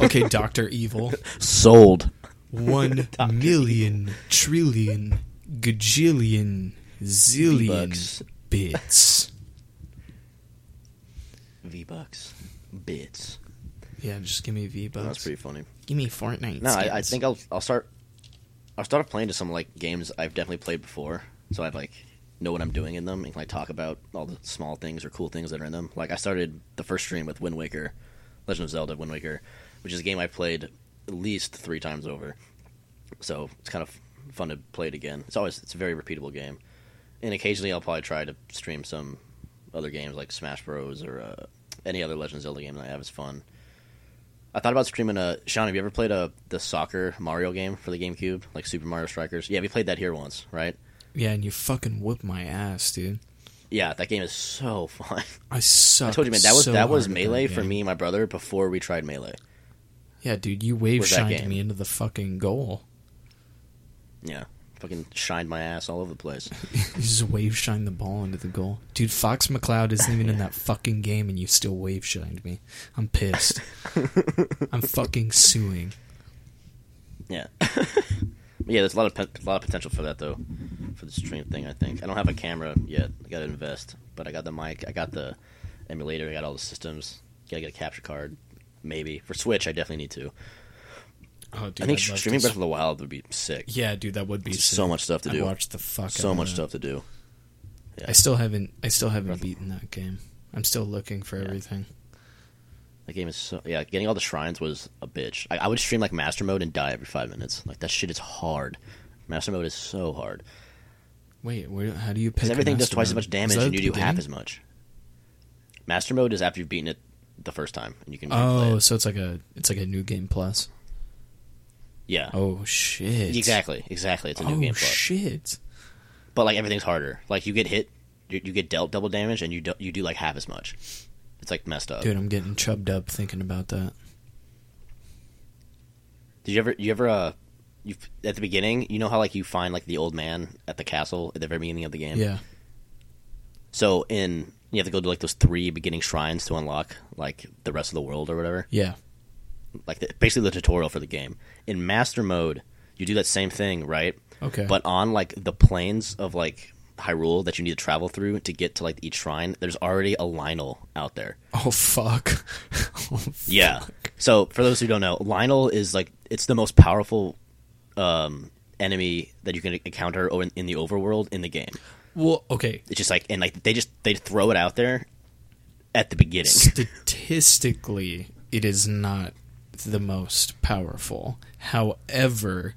okay, Doctor Evil. Sold. One million trillion gajillion zillion V-Bucks. bits. V Bucks. Bits. Yeah, just give me V bucks. That's pretty funny. Give me Fortnite. No, I, I think I'll I'll start. I'll start playing to some like games I've definitely played before, so I've like know what I'm doing in them and can like talk about all the small things or cool things that are in them. Like I started the first stream with Wind Waker, Legend of Zelda Wind Waker, which is a game I played at least three times over. So it's kind of fun to play it again. It's always it's a very repeatable game, and occasionally I'll probably try to stream some other games like Smash Bros or uh, any other Legend of Zelda game that I have. It's fun. I thought about streaming a. Sean, have you ever played a the soccer Mario game for the GameCube, like Super Mario Strikers? Yeah, we played that here once, right? Yeah, and you fucking whoop my ass, dude. Yeah, that game is so fun. I suck. I told you, man, that was so that was melee that for me and my brother before we tried melee. Yeah, dude, you wave shined me into the fucking goal. Yeah, fucking shined my ass all over the place. You just wave shine the ball into the goal. Dude, Fox McCloud isn't even in that fucking game and you still wave shined me. I'm pissed. I'm fucking suing. Yeah, yeah. There's a lot of pe- a lot of potential for that though, for the stream thing. I think I don't have a camera yet. I got to invest, but I got the mic. I got the emulator. I got all the systems. Gotta get a capture card. Maybe for Switch, I definitely need to. Oh, dude, I think I'd streaming Breath of the Wild would be sick. Yeah, dude, that would be so much stuff to I'd do. watch the fuck so much that. stuff to do. Yeah. I still haven't. I still haven't beaten that game. I'm still looking for everything. That game is so yeah. Getting all the shrines was a bitch. I, I would stream like master mode and die every five minutes. Like that shit is hard. Master mode is so hard Wait, where, how do you pick? because everything does twice as much damage and you do half as much. Master mode is after you've beaten it the first time and you can Oh, it. so it's like a it's like a new game plus. yeah. Oh shit! Exactly, exactly. It's a new oh game plus. shit! but like everything's harder. Like you get hit, you, you get dealt double damage, and you do, you do like half as much. It's like messed up. Dude, I'm getting chubbed up thinking about that. Did you ever you ever uh you at the beginning you know how like you find like the old man at the castle at the very beginning of the game. Yeah. So in you have to go to like those three beginning shrines to unlock like the rest of the world or whatever. Yeah. Like the, basically the tutorial for the game. In master mode, you do that same thing, right? Okay. But on like the plains of like Hyrule that you need to travel through to get to like each shrine, there's already a Lynel out there. oh fuck. oh, Yeah. So for those who don't know, Lynel is like it's the most powerful um, enemy that you can encounter in, in the overworld in the game. Well, okay. It's just like and like they just they throw it out there at the beginning. Statistically, it is not the most powerful. However,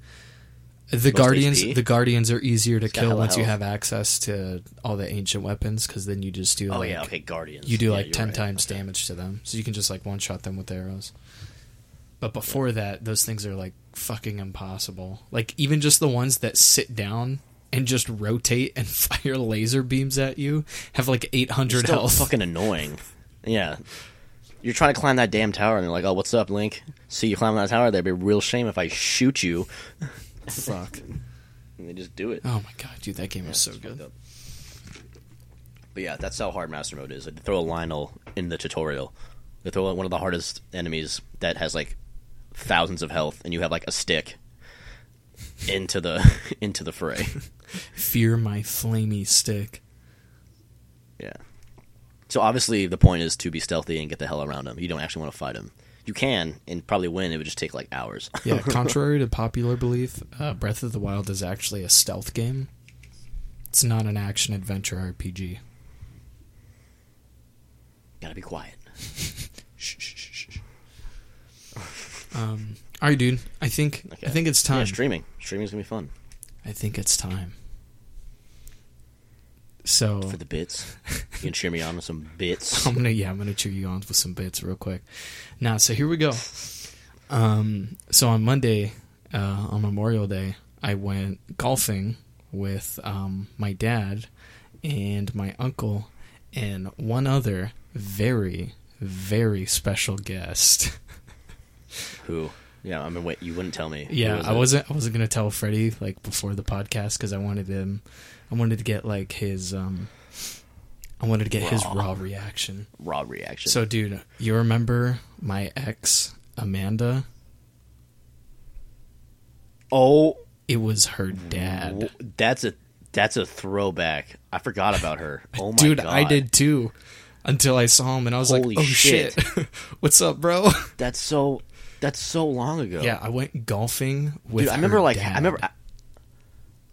the guardians HP? the guardians are easier to got kill once you have access to all the ancient weapons because then you just do oh like yeah, okay, Guardians. you do Yeah, like 10 right. times Okay. damage to them so you can just like one shot them with arrows but before that those things are like fucking impossible like even just the ones that sit down and just rotate and fire laser beams at you have like 800 Still health fucking annoying. Yeah. You're trying to climb that damn tower, and they're like, "Oh, what's up, Link? See you climbing that tower? That'd be a real shame if I shoot you." fuck And they just do it. oh my god dude that game was so good. But yeah, that's how hard Master Mode is. They throw a Lynel in the tutorial. They throw one of the hardest enemies that has like thousands of health, and you have like a stick into the into the fray. fear my flamey stick Yeah. So obviously the point is to be stealthy and get the hell around him. You don't actually want to fight him. You can and probably win. It would just take like hours. yeah contrary to popular belief uh, breath of the wild is actually a stealth game it's not an action adventure rpg Gotta be quiet. Shh, shh, shh, shh. Um, all right, dude. I think Okay. I think it's Yeah, time. streaming. Streaming's gonna be fun I think it's time. So for the bits. You can cheer me on with some bits. I'm gonna yeah I'm gonna cheer you on with some bits real quick. Now, so here we go. Um, so on Monday, uh, on Memorial Day, I went golfing with um, my dad and my uncle and one other very very special guest. Who? Yeah, I mean, wait. You wouldn't tell me. Yeah, was I it? wasn't. I wasn't gonna tell Freddie like before the podcast because I wanted him. I wanted to get like his. um I wanted to get his Raw. raw reaction. raw reaction. So, dude, you remember my ex Amanda? oh, It was her dad. that's a that's a throwback. I forgot about her. Oh my dude, god, I did too. Until I saw him and I was Holy like, "Oh shit. shit, what's up, bro?" That's so. That's so long ago. yeah, I went golfing with. dude. I remember like dad. I remember. I,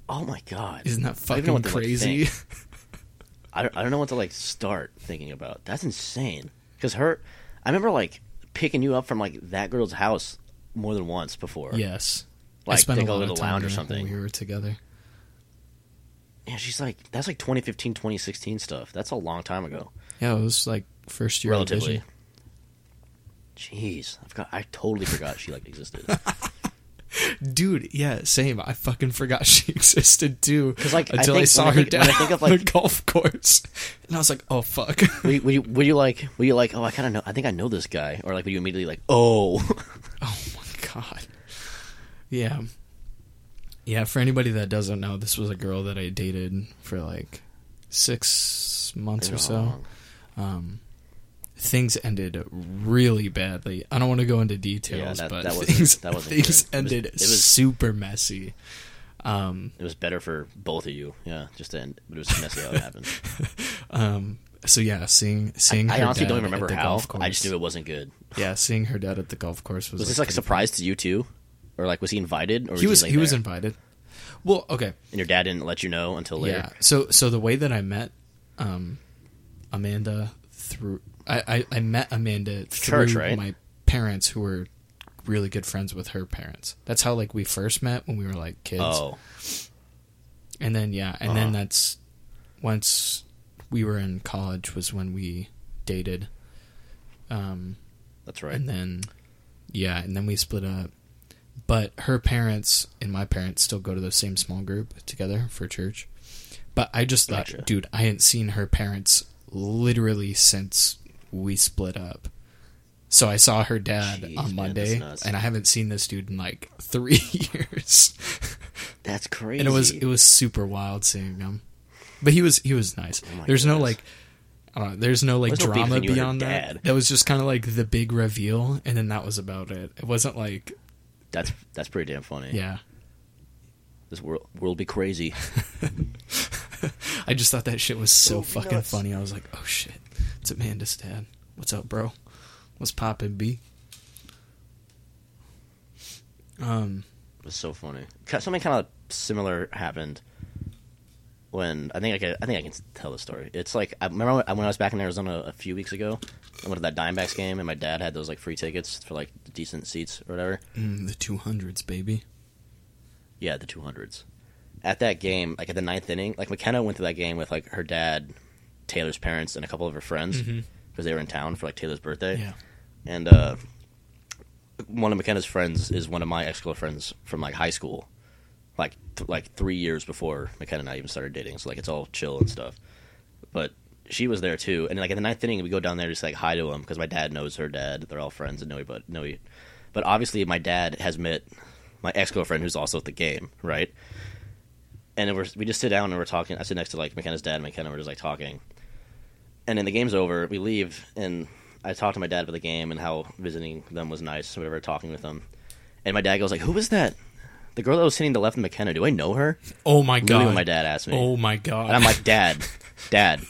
oh my god, Isn't that I fucking to, like, crazy? I don't, I don't know what to like start thinking about. That's insane. Because her, I remember like picking you up from like that girl's house more than once before. yes, I like spent to a lot of time lounge or something. when we were together. Yeah, she's like that's like 2015, 2016 stuff. That's a long time ago. Yeah, it was like first year of relatively. Jeez, I forgot. I totally forgot she like existed. Dude, yeah, same. I fucking forgot she existed too. 'Cause, like, until I, think- saw I her think- down I think of, on the like- golf course, and I was like, "Oh fuck." were, you, were, you, were you like? Were you like? Oh, I kind of know. I think I know this guy. Or like, were you immediately like, oh, oh my god. Yeah, yeah. For anybody that doesn't know, this was a girl that I dated for like six months or so. Um, things ended really badly. I don't want to go into details, Yeah, that- but that things, that things good. It was- ended it was- super messy. Um, It was better for both of you. Yeah, just to end. But it was messy how it happened. um, so yeah, seeing seeing I her honestly don't even remember how. I just knew it wasn't good. Yeah, seeing her dad at the golf course was. Was this like a surprise to you too, or like was he invited? Or He was like, he was invited. Well, okay. and your dad didn't let you know until later. Yeah. So so the way that I met um, Amanda through I, I, I met Amanda through Church, right? my parents who were really good friends with her parents. That's how like we first met when we were like kids. Oh, And then yeah, and Uh-huh. then that's once we were in college was when we dated. Um that's right. and then yeah, and then we split up. But her parents and my parents still go to the same small group together for church. But I just thought, Gotcha. dude, I hadn't seen her parents literally since we split up. So I saw her dad Jeez, on Monday, nuts. and I haven't seen this dude in like three years. That's crazy. and it was it was super wild seeing him. But he was he was nice. Oh my there's no like I don't know, there's no like There's no drama between you and your beyond that. That was just kind of like the big reveal, and then that was about it. It wasn't like that's that's pretty damn funny. yeah. This world world be crazy. I just thought that shit was so fucking nuts. funny. I was like, oh shit, it's Amanda's dad. What's up, bro? What's poppin', B? Um, It was so funny. Something kind of similar happened when I think I can, I think I can tell the story. It's like I remember when when I was back in Arizona a few weeks ago. I went to that Diamondbacks game, and my dad had those like free tickets for like decent seats or whatever. mm, the two hundreds, baby. Yeah, the two hundreds. At that game, like at the ninth inning, like McKenna went to that game with like her dad, Taylor's parents, and a couple of her friends because they were in town for like Taylor's birthday. Yeah. and uh, one of McKenna's friends is one of my ex girlfriends from like high school, like th- like three years before McKenna and I even started dating. So like it's all chill and stuff. But she was there too, and like in the ninth inning, we go down there just like hi to him because my dad knows her dad. They're all friends and know but know. e- But obviously, my dad has met my ex girlfriend who's also at the game, right? And we're, we just sit down and we're talking. I sit next to like McKenna's dad and McKenna. We're just like talking. And then the game's over. We leave, and I talked to my dad about the game and how visiting them was nice, whatever, talking with them. And my dad goes like, "Who was that? The girl that was sitting to the left of McKenna. Do I know her?" Oh my Literally, god! my dad asked me. Oh my god! And I'm like, Dad, Dad,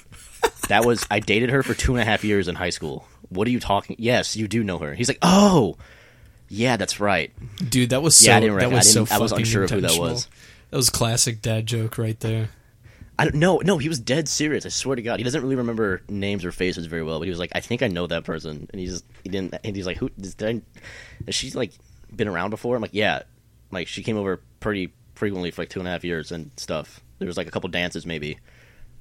that was I dated her for two and a half years in high school. What are you talking? Yes, you do know her. He's like, Oh, yeah, that's right. dude, that was so. Yeah, I didn't that was I so I was unsure of who that was. That was classic dad joke right there. I don't no, no, he was dead serious. I swear to God, he doesn't really remember names or faces very well. But he was like, I think I know that person, and he just he didn't. And he's like, Who? Did I, has she like been around before? I'm like, Yeah, like she came over pretty frequently for like two and a half years and stuff. There was like a couple dances maybe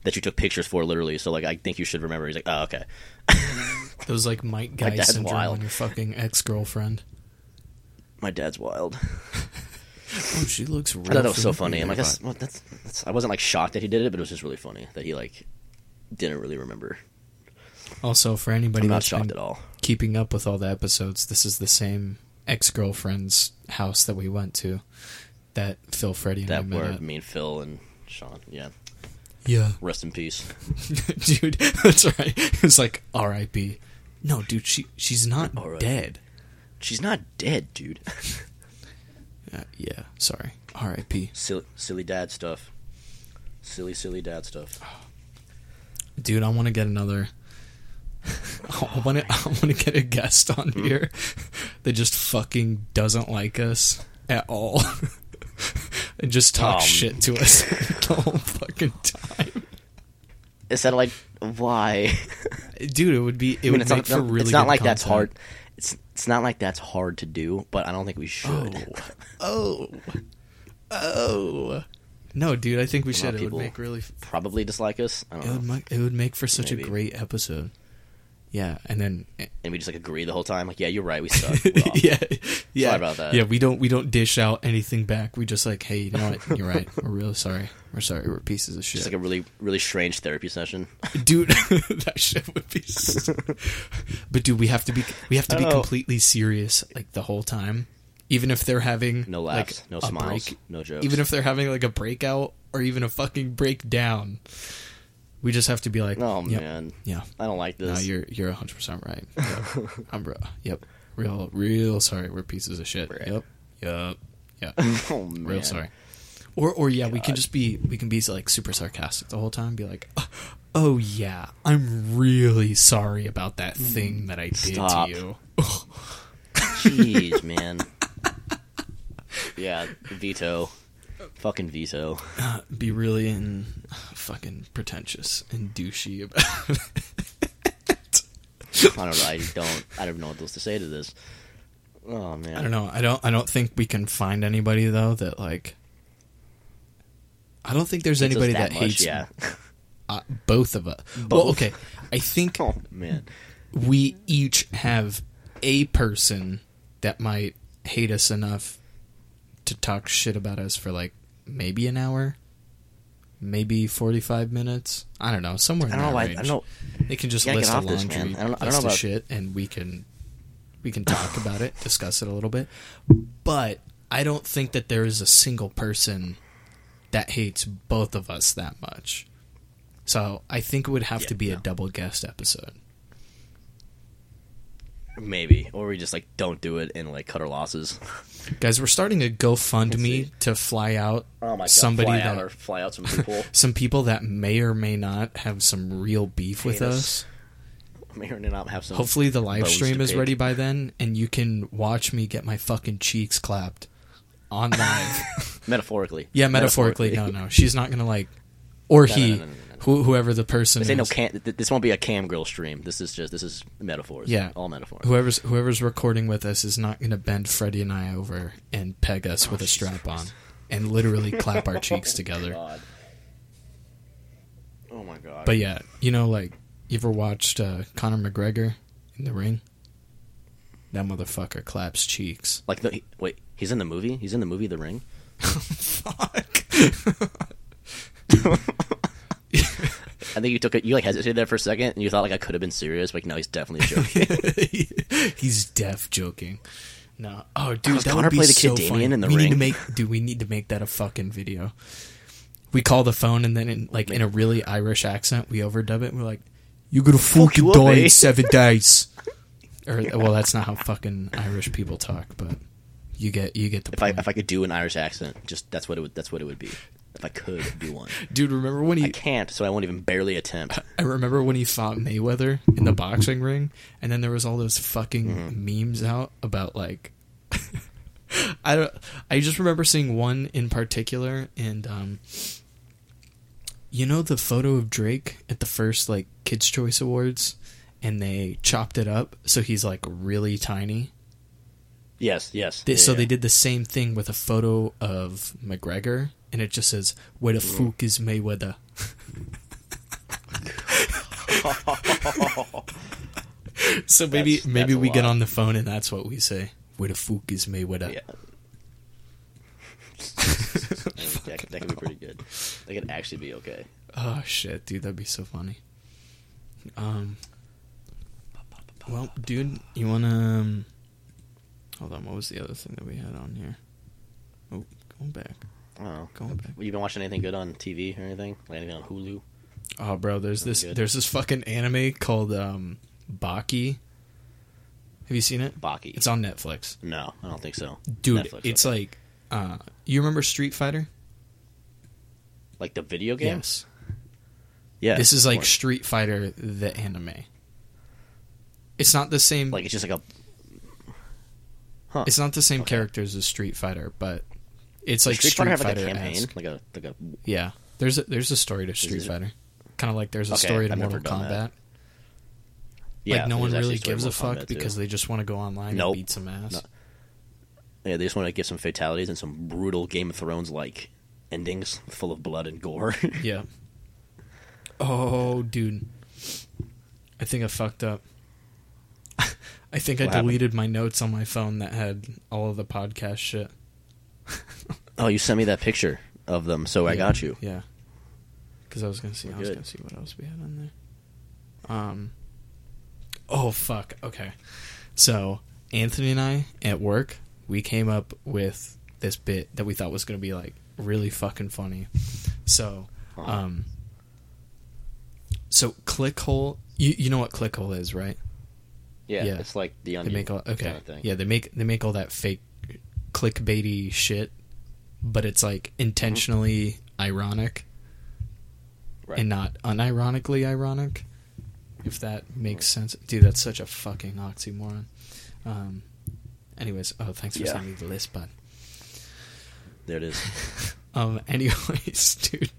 that you took pictures for, literally. So like, I think you should remember. He's like, Oh, okay. Was like Mike Guy syndrome wild. on your fucking ex girlfriend. My dad's wild. Oh, she looks. Real I thought that was so funny. I'm like, that's, well, that's, that's. I wasn't like shocked that he did it, but it was just really funny that he like didn't really remember. Also, for anybody I'm not that's shocked been at all. keeping up with all the episodes, this is the same ex girlfriend's house that we went to. That Phil, Freddie, and That met were me and Phil and Sean. Yeah, Yeah, rest in peace. dude, that's right. It's like R.I.P. No, dude, she she's not R.I.P.. dead. She's not dead, dude. Uh, yeah, sorry. R.I.P. silly, silly dad stuff. Silly, silly dad stuff. Dude, I want to get another. I want to. I want to get a guest on Hmm? here that just fucking doesn't like us at all, and just talk Um. shit to us the whole fucking time. Is that like why? Dude, it would be. It I mean, would it's make not, for really. it's not good like that's hard. It's it's not like that's hard to do, but I don't think we should. Oh, oh. oh. No, dude, I think we should. It would make really. Probably dislike us. I don't It would make. It would make for such a great episode. Yeah, and then eh, And we just like agree the whole time. Like, yeah, you're right. We suck. We're yeah, yeah. Sorry about that. Yeah, we don't we don't dish out anything back. We just like, hey, you know what? You're right. We're really sorry. We're sorry. We're pieces of shit, It's like a really really strange therapy session. dude. that shit would be. s but dude, we have to be we have to be know. completely serious like the whole time, even if they're having No laughs, like, no a smiles, break- no jokes. even if they're having like a breakout or even a fucking breakdown. We just have to be like, oh yep, man, yeah. I don't like this. No, you're you're hundred percent right. Yep. I'm bro. Yep. Real real sorry. We're pieces of shit. Right. Yep. Yep. Yeah. oh man, real sorry. Or or yeah, we can just be we can be like super sarcastic the whole time. Be like, oh, oh yeah, I'm really sorry about that mm. thing that I did Stop. to you. Jeez, man. Yeah, veto. Fucking veto. uh, be really in fucking pretentious and douchey about it. I don't know. I don't. I don't know what else to say to this. Oh man. I don't know. I don't. I don't think we can find anybody though that like. I don't think there's anybody that that, much, hates yeah. uh, both of us. Well, okay. I think Oh man. we each have a person that might hate us enough to talk shit about us for like maybe an hour, maybe forty-five minutes. I don't know, somewhere in I don't know. that Why, I don't know. They can just list a off this, laundry. I don't- I don't list know of about- shit, and we can we can talk about it, discuss it a little bit. But I don't think that there is a single person that hates both of us that much. So I think it would have Yeah, to be a double guest episode. Maybe, or we just like don't do it and like cut our losses. Guys, we're starting a GoFundMe to fly out Oh god! somebody fly that out or fly out some people. some people that may or may not have some real beef with us. us. May or may not have some. Hopefully the live stream is pick. ready by then and you can watch me get my fucking cheeks clapped on live. metaphorically. yeah, metaphorically. No, no. She's not going to like or no, he no, no, no, no. who, whoever the person This ain't no th- This won't be a cam girl stream. This is just this is metaphors. Yeah. all metaphors. Whoever's whoever's recording with us is not going to bend Freddie and I over and peg us with a Jesus strap on and literally clap our cheeks together. God. Oh my god. But yeah, you know, like you ever watched uh, Conor McGregor in the ring? That motherfucker claps cheeks. like the he- wait, he's in the movie. He's in the movie The Ring. Fuck. I think you took it. You like hesitated there for a second, and you thought like I could have been serious. But no, he's definitely joking. He's deaf joking. No, oh dude, that Conor would be play the so kid funny. Damien in the we need to make, dude, we need to make that a fucking video. We call the phone and then in like in a really Irish accent, we overdub it. We're like, "You're gonna fucking you die eh?" in seven days." Or well, that's not how fucking Irish people talk, but you get you get the if I if I could do an Irish accent, just that's what it would. That's what it would be. If I could do one, dude, remember when I he? can't, so I won't even barely attempt. I remember when he fought Mayweather in the boxing ring, and then there was all those fucking Mm-hmm. memes out about like. I don't. I just remember seeing one in particular, and um, you know the photo of Drake at the first like Kids Choice Awards, and they chopped it up so he's like really tiny. Yes, yes. They, Yeah, so yeah. they did the same thing with a photo of McGregor, and it just says "Where the Mm. fuck is Mayweather?" so maybe That's- maybe that's we get on the phone and that's what we say. Where the fuck is Mayweather? Yeah. that, could- that could be pretty good. That could actually be okay. Oh shit, dude, that'd be so funny. Um. Well, dude, you wanna? Um, hold on. What was the other thing that we had on here? Oh, going back. Don't. Going back. You been watching anything good on TV or anything? Like anything on Hulu? Oh, bro, there's this Good. there's this fucking anime called um Baki. Have you seen it? Baki. It's on Netflix. no, I don't think so. Dude, Netflix, it's okay. like uh you remember Street Fighter? like the video game. Yes. Yeah. this is like. Street Fighter the anime. It's not the same like it's just like a. Huh. it's not the same okay. characters as Street Fighter, but it's like Street, Fighter have like a campaign, like a like a. Yeah. There's a, there's a story to Street Fighter. Kind of like there's a Okay, story to I've Mortal Kombat. that. Yeah, like no one really gives a fuck because they just want to go online Nope. and beat some ass. No. Yeah, they just want to give some fatalities and some brutal Game of Thrones like endings full of blood and gore. Yeah. Oh, dude. I think I fucked up. I think I What happened? deleted my notes on my phone that had all of the podcast shit. Oh, you sent me that picture of them, so I got you. Yeah. Because I was gonna see. We're I was good. gonna see what else we had on there. Um. Oh fuck. Okay. So Anthony and I at work, we came up with this bit that we thought was gonna be like really fucking funny. So, um. So clickhole, you you know what clickhole is, right? yeah, yeah. it's like the They make all okay. kind of thing. Yeah, they make they make all that fake clickbaity shit, but it's like intentionally ironic Right. and not unironically ironic. If that makes sense, dude, that's such a fucking oxymoron. Um, anyways, oh, thanks for Yeah. sending me the list, bud. There it is. Um, anyways, dude.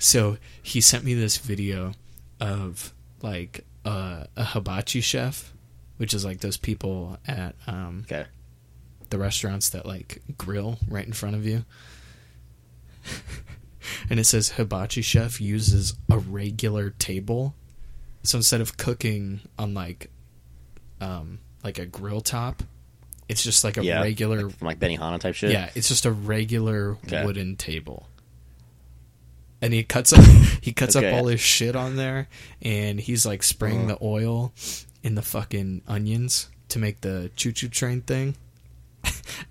So he sent me this video of like uh, a hibachi chef, which is like those people at um, Okay. The restaurants that like grill right in front of you. and it says hibachi chef uses a regular table. So instead of cooking on like um like a grill top, it's just like a Yeah. regular From like Benihana type shit. yeah, it's just a regular Okay. wooden table. And he cuts up he cuts Okay. up all his shit on there and he's like spraying Uh-huh. the oil in the fucking onions to make the choo choo train thing.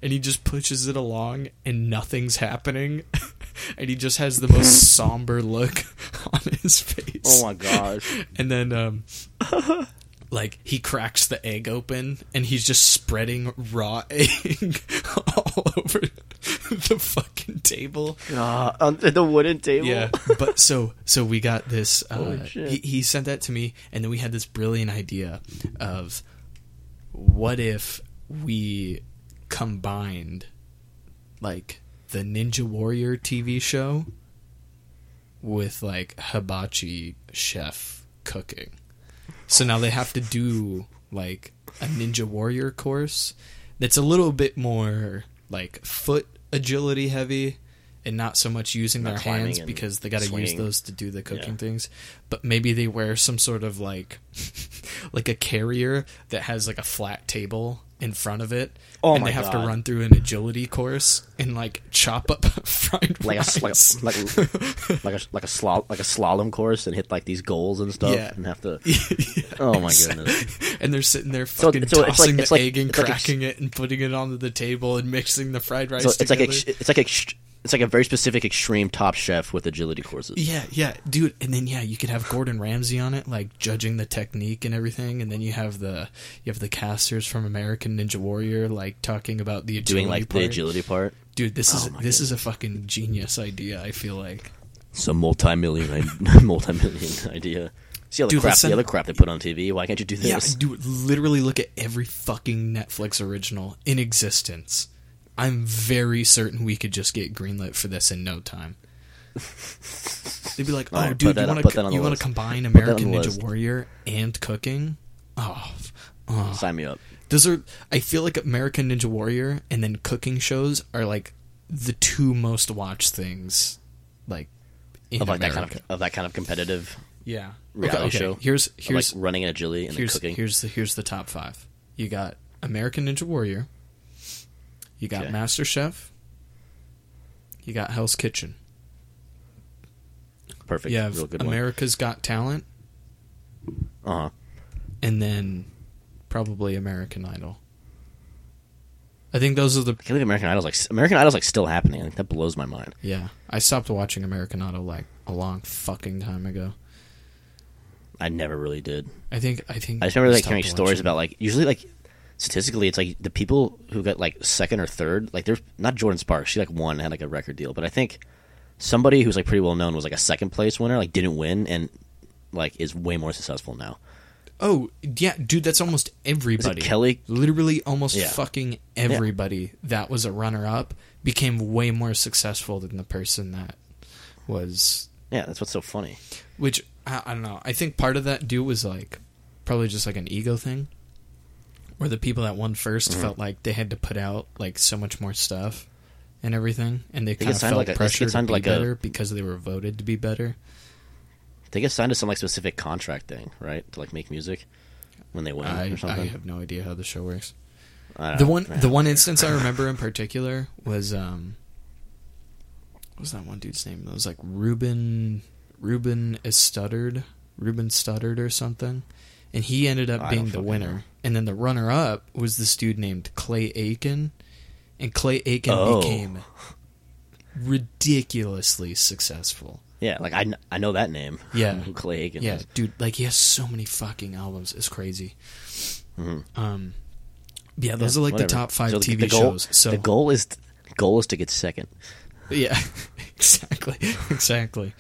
And he just pushes it along and nothing's happening. and he just has the most somber look on his face. Oh my gosh. And then, um, like, he cracks the egg open and he's just spreading raw egg all over the fucking table. Uh, on the wooden table. Yeah, but so so we got this. Uh, Holy shit. he, he sent that to me, and then we had this brilliant idea of what if we combined like the Ninja Warrior TV show with like hibachi chef cooking. So now they have to do like a Ninja Warrior course that's a little bit more like foot agility heavy and not so much using Not their hands because they got to use those to do the cooking Yeah. things. But maybe they wear some sort of like like a carrier that has like a flat table in front of it Oh and they have God. to run through an agility course and like chop up fried Like a rice. like a, like, like a like a slalom like a slalom course and hit like these goals and stuff Yeah. and have to. Yeah, Oh my exactly. goodness. And they're sitting there So- fucking so it's tossing like- the like- egg and like a- cracking it and putting it onto the table and mixing the fried rice So it's like together. ex- it's like ex- it's like a very specific extreme top chef with agility courses. yeah, yeah, dude. And then yeah, you could have Gordon Ramsay on it, like judging the technique and everything. And then you have the you have the casters from American Ninja Warrior, like talking about the agility Doing like part. the agility part. Dude, this oh is Oh this is a fucking genius idea. I feel like. Some multi-million multi-million idea. See all the Dude, crap send- the other crap they put on TV. Why can't you do this? Yeah, dude, literally look at every fucking Netflix original in existence. I'm very certain we could just get greenlit for this in no time. They'd be like, "Oh, right, dude, you want to you want to combine that on the American Ninja list. Warrior and cooking? Oh, oh. Sign me up. those are. I feel like American Ninja Warrior and then cooking shows are like the two most watched things, like in Of like that kind of of that kind of competitive yeah reality okay, show. Here's here's like running an agility and here's cooking. here's the here's the top five. You got American Ninja Warrior. You got Okay. Master Chef. You got Hell's Kitchen. Perfect. You have Real one. America's Got Talent, Uh huh. and then probably American Idol. I think those are the I can't believe American Idol's like American Idol's like still happening. I think that blows my mind. yeah. I stopped watching American Idol like a long fucking time ago. I never really did. I think I think I just remember like hearing stories about like usually like statistically it's like the people who got like second or third like there's not Jordin Sparks she like won and had like a record deal but I think somebody who's like pretty well known was like a second place winner like didn't win and like is way more successful now. Oh yeah, dude, that's almost everybody. Kelly? Literally, almost Yeah. fucking everybody that was a runner-up became way more successful than the person that was. Yeah, that's what's so funny. Which I, I don't know. I think part of that dude was like probably just like an ego thing, where the people that won 1st Mm-hmm. felt like they had to put out like so much more stuff and everything, and they They kind of felt like a- pressure to be like a- better because they were voted to be better. They get signed to some like specific contract thing, right? To like make music when they win I, I have no idea how the show works. I don't the one the one instance I remember in particular was um what was that one dude's name? It was like Ruben Ruben is Studdard Ruben Studdard or something. And he ended up I being the winner. know. And then the runner up was this dude named Clay Aiken. And Clay Aiken Oh. became ridiculously successful. Yeah, like I, I know that name. Yeah. Who Clay Aiken Yeah, is. dude, like he has so many fucking albums. It's crazy. Um, yeah, those are like Mm-hmm. Whatever. the top five So TV the goal, shows. So the goal is goal is to get second. yeah, exactly, exactly.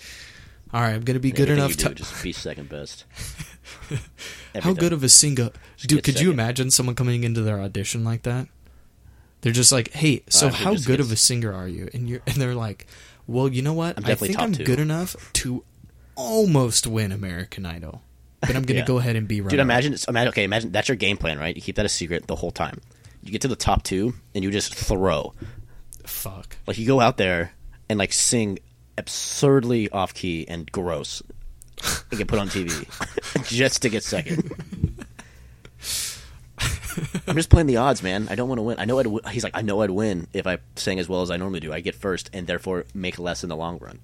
All right, I'm gonna be good enough to. just be second best. How good of a singer, dude? Could you imagine someone coming into their audition like that? They're just like, "Hey, so Uh, how good of a singer are you?" And you're and they're like, "Well, you know what? I think I'm two." good enough to almost win American Idol, but I'm going to Yeah. go ahead and be runner." Dude, imagine, imagine. Okay, imagine that's your game plan, right? You keep that a secret the whole time. You get to the top two, and you just throw. Fuck. Like you go out there and like sing absurdly off key and gross, and get put on TV just to get second. I'm just playing the odds, man. I don't want to win. I know I'd. w- He's like, I know I'd win if I sang as well as I normally do. I get first, and therefore make less in the long run.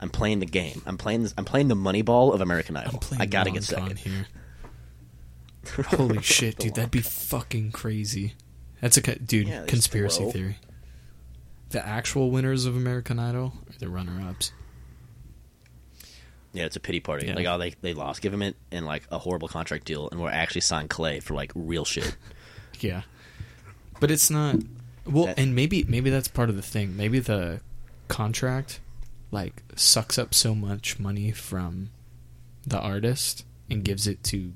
I'm playing the game. I'm playing. This, I'm playing the money ball of American Idol. I'm playing I gotta get con second. here. Holy shit, dude! That'd be fucking crazy. That's a dude Yeah, conspiracy theory. The actual winners of American Idol are the runner-ups. Yeah, it's a pity party. Yeah. Like, oh, they they lost. Give him it in like a horrible contract deal, and we'll actually sign Clay for like real shit. Yeah, but it's not. Well, That- and maybe maybe that's part of the thing. Maybe the contract like sucks up so much money from the artist and gives it to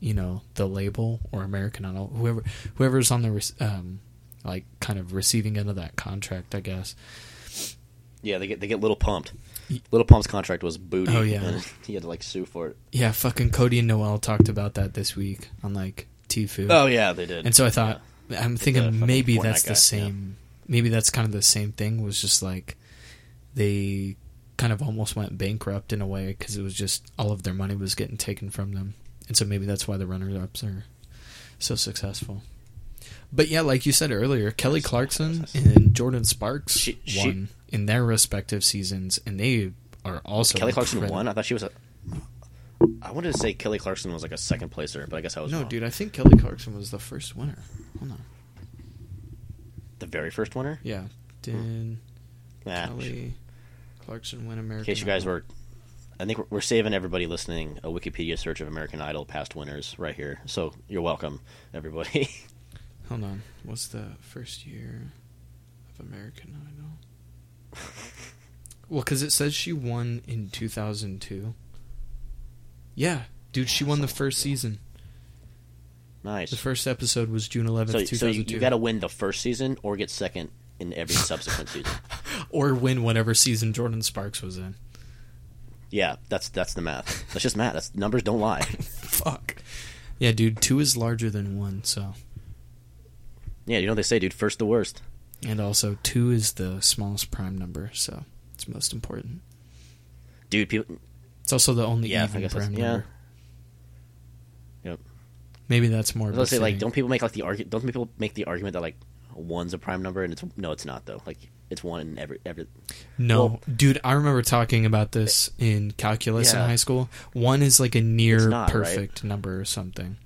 you know the label or American Idol, whoever whoever's on the um like kind of receiving end of that contract. I guess. Yeah, they get they get little pumped. Lil Pump's contract was booty. Oh, yeah. and he had to like sue for it. Yeah, fucking Cody and Noel talked about that this week on like Tfue. Oh yeah, they did. And so I thought, I'm thinking maybe Fortnite that's guy, the same. Maybe that's kind of the same thing. Was just like they kind of almost went bankrupt in a way because it was just all of their money was getting taken from them, and so maybe that's why the runners-ups are so successful. But yeah, like you said earlier, Kelly Clarkson and Jordin Sparks She- she- won in their respective seasons, and they are also Kelly Clarkson incredible. won. I thought she was a. I wanted to say Kelly Clarkson was like a second placer, but I guess I was No, wrong. dude, I think Kelly Clarkson was the first winner. Hold on, The very first winner. yeah, did hmm. Nah. Kelly Clarkson win American? In case you guys Idol? were, I think we're, we're saving everybody listening a Wikipedia search of American Idol past winners right here. So you're welcome, everybody. Hold on. What's the first year of American Idol? well, because it says she won in 2002. Yeah, dude, she won the first season. nice. The first episode was June 11th, so, so 2002. you, you got to win the first season or get second in every subsequent season. or win whatever season Jordin Sparks was in. Yeah, that's that's the math. That's just math. That's numbers don't lie. Fuck. Yeah, dude, two is larger than one, so. Yeah, you know what they say, dude. First the worst. And also, two is the smallest prime number, so it's most important. Dude, people. It's also the only Yeah, I even prime yeah. number. Yep. Maybe that's more. Gonna say, like, don't people make like the argu- Don't people make the argument that like one's a prime number and it's no, it's not though. Like it's one in every every. No, Well- dude, I remember talking about this in calculus in high school. One is like a near not, right? perfect number or something.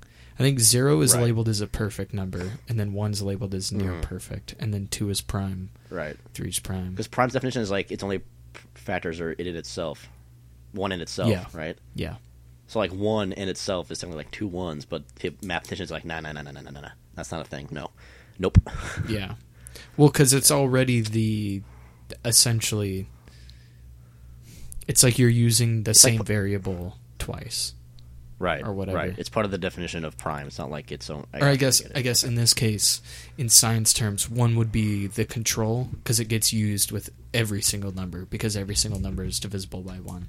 I think zero is Right. labeled as a perfect number, and then one's labeled as near Mhm. perfect, and then two is prime, Right. three's prime. Because prime's definition is like it's only factors are it in itself, one in itself. Yeah. Right. Yeah, So like one in itself is something like two ones, but the mathematicians like nah nah nah nah nah nah nah. nah. That's not a thing. No. Nope. yeah. Well, because it's already the essentially. It's like you're using the like same pu- variable twice. Right. Or whatever. Right. It's part of the definition of prime. It's not like its own. or I guess. I guess in this case, in science terms, one would be the control because it gets used with every single number because every single number is divisible by one.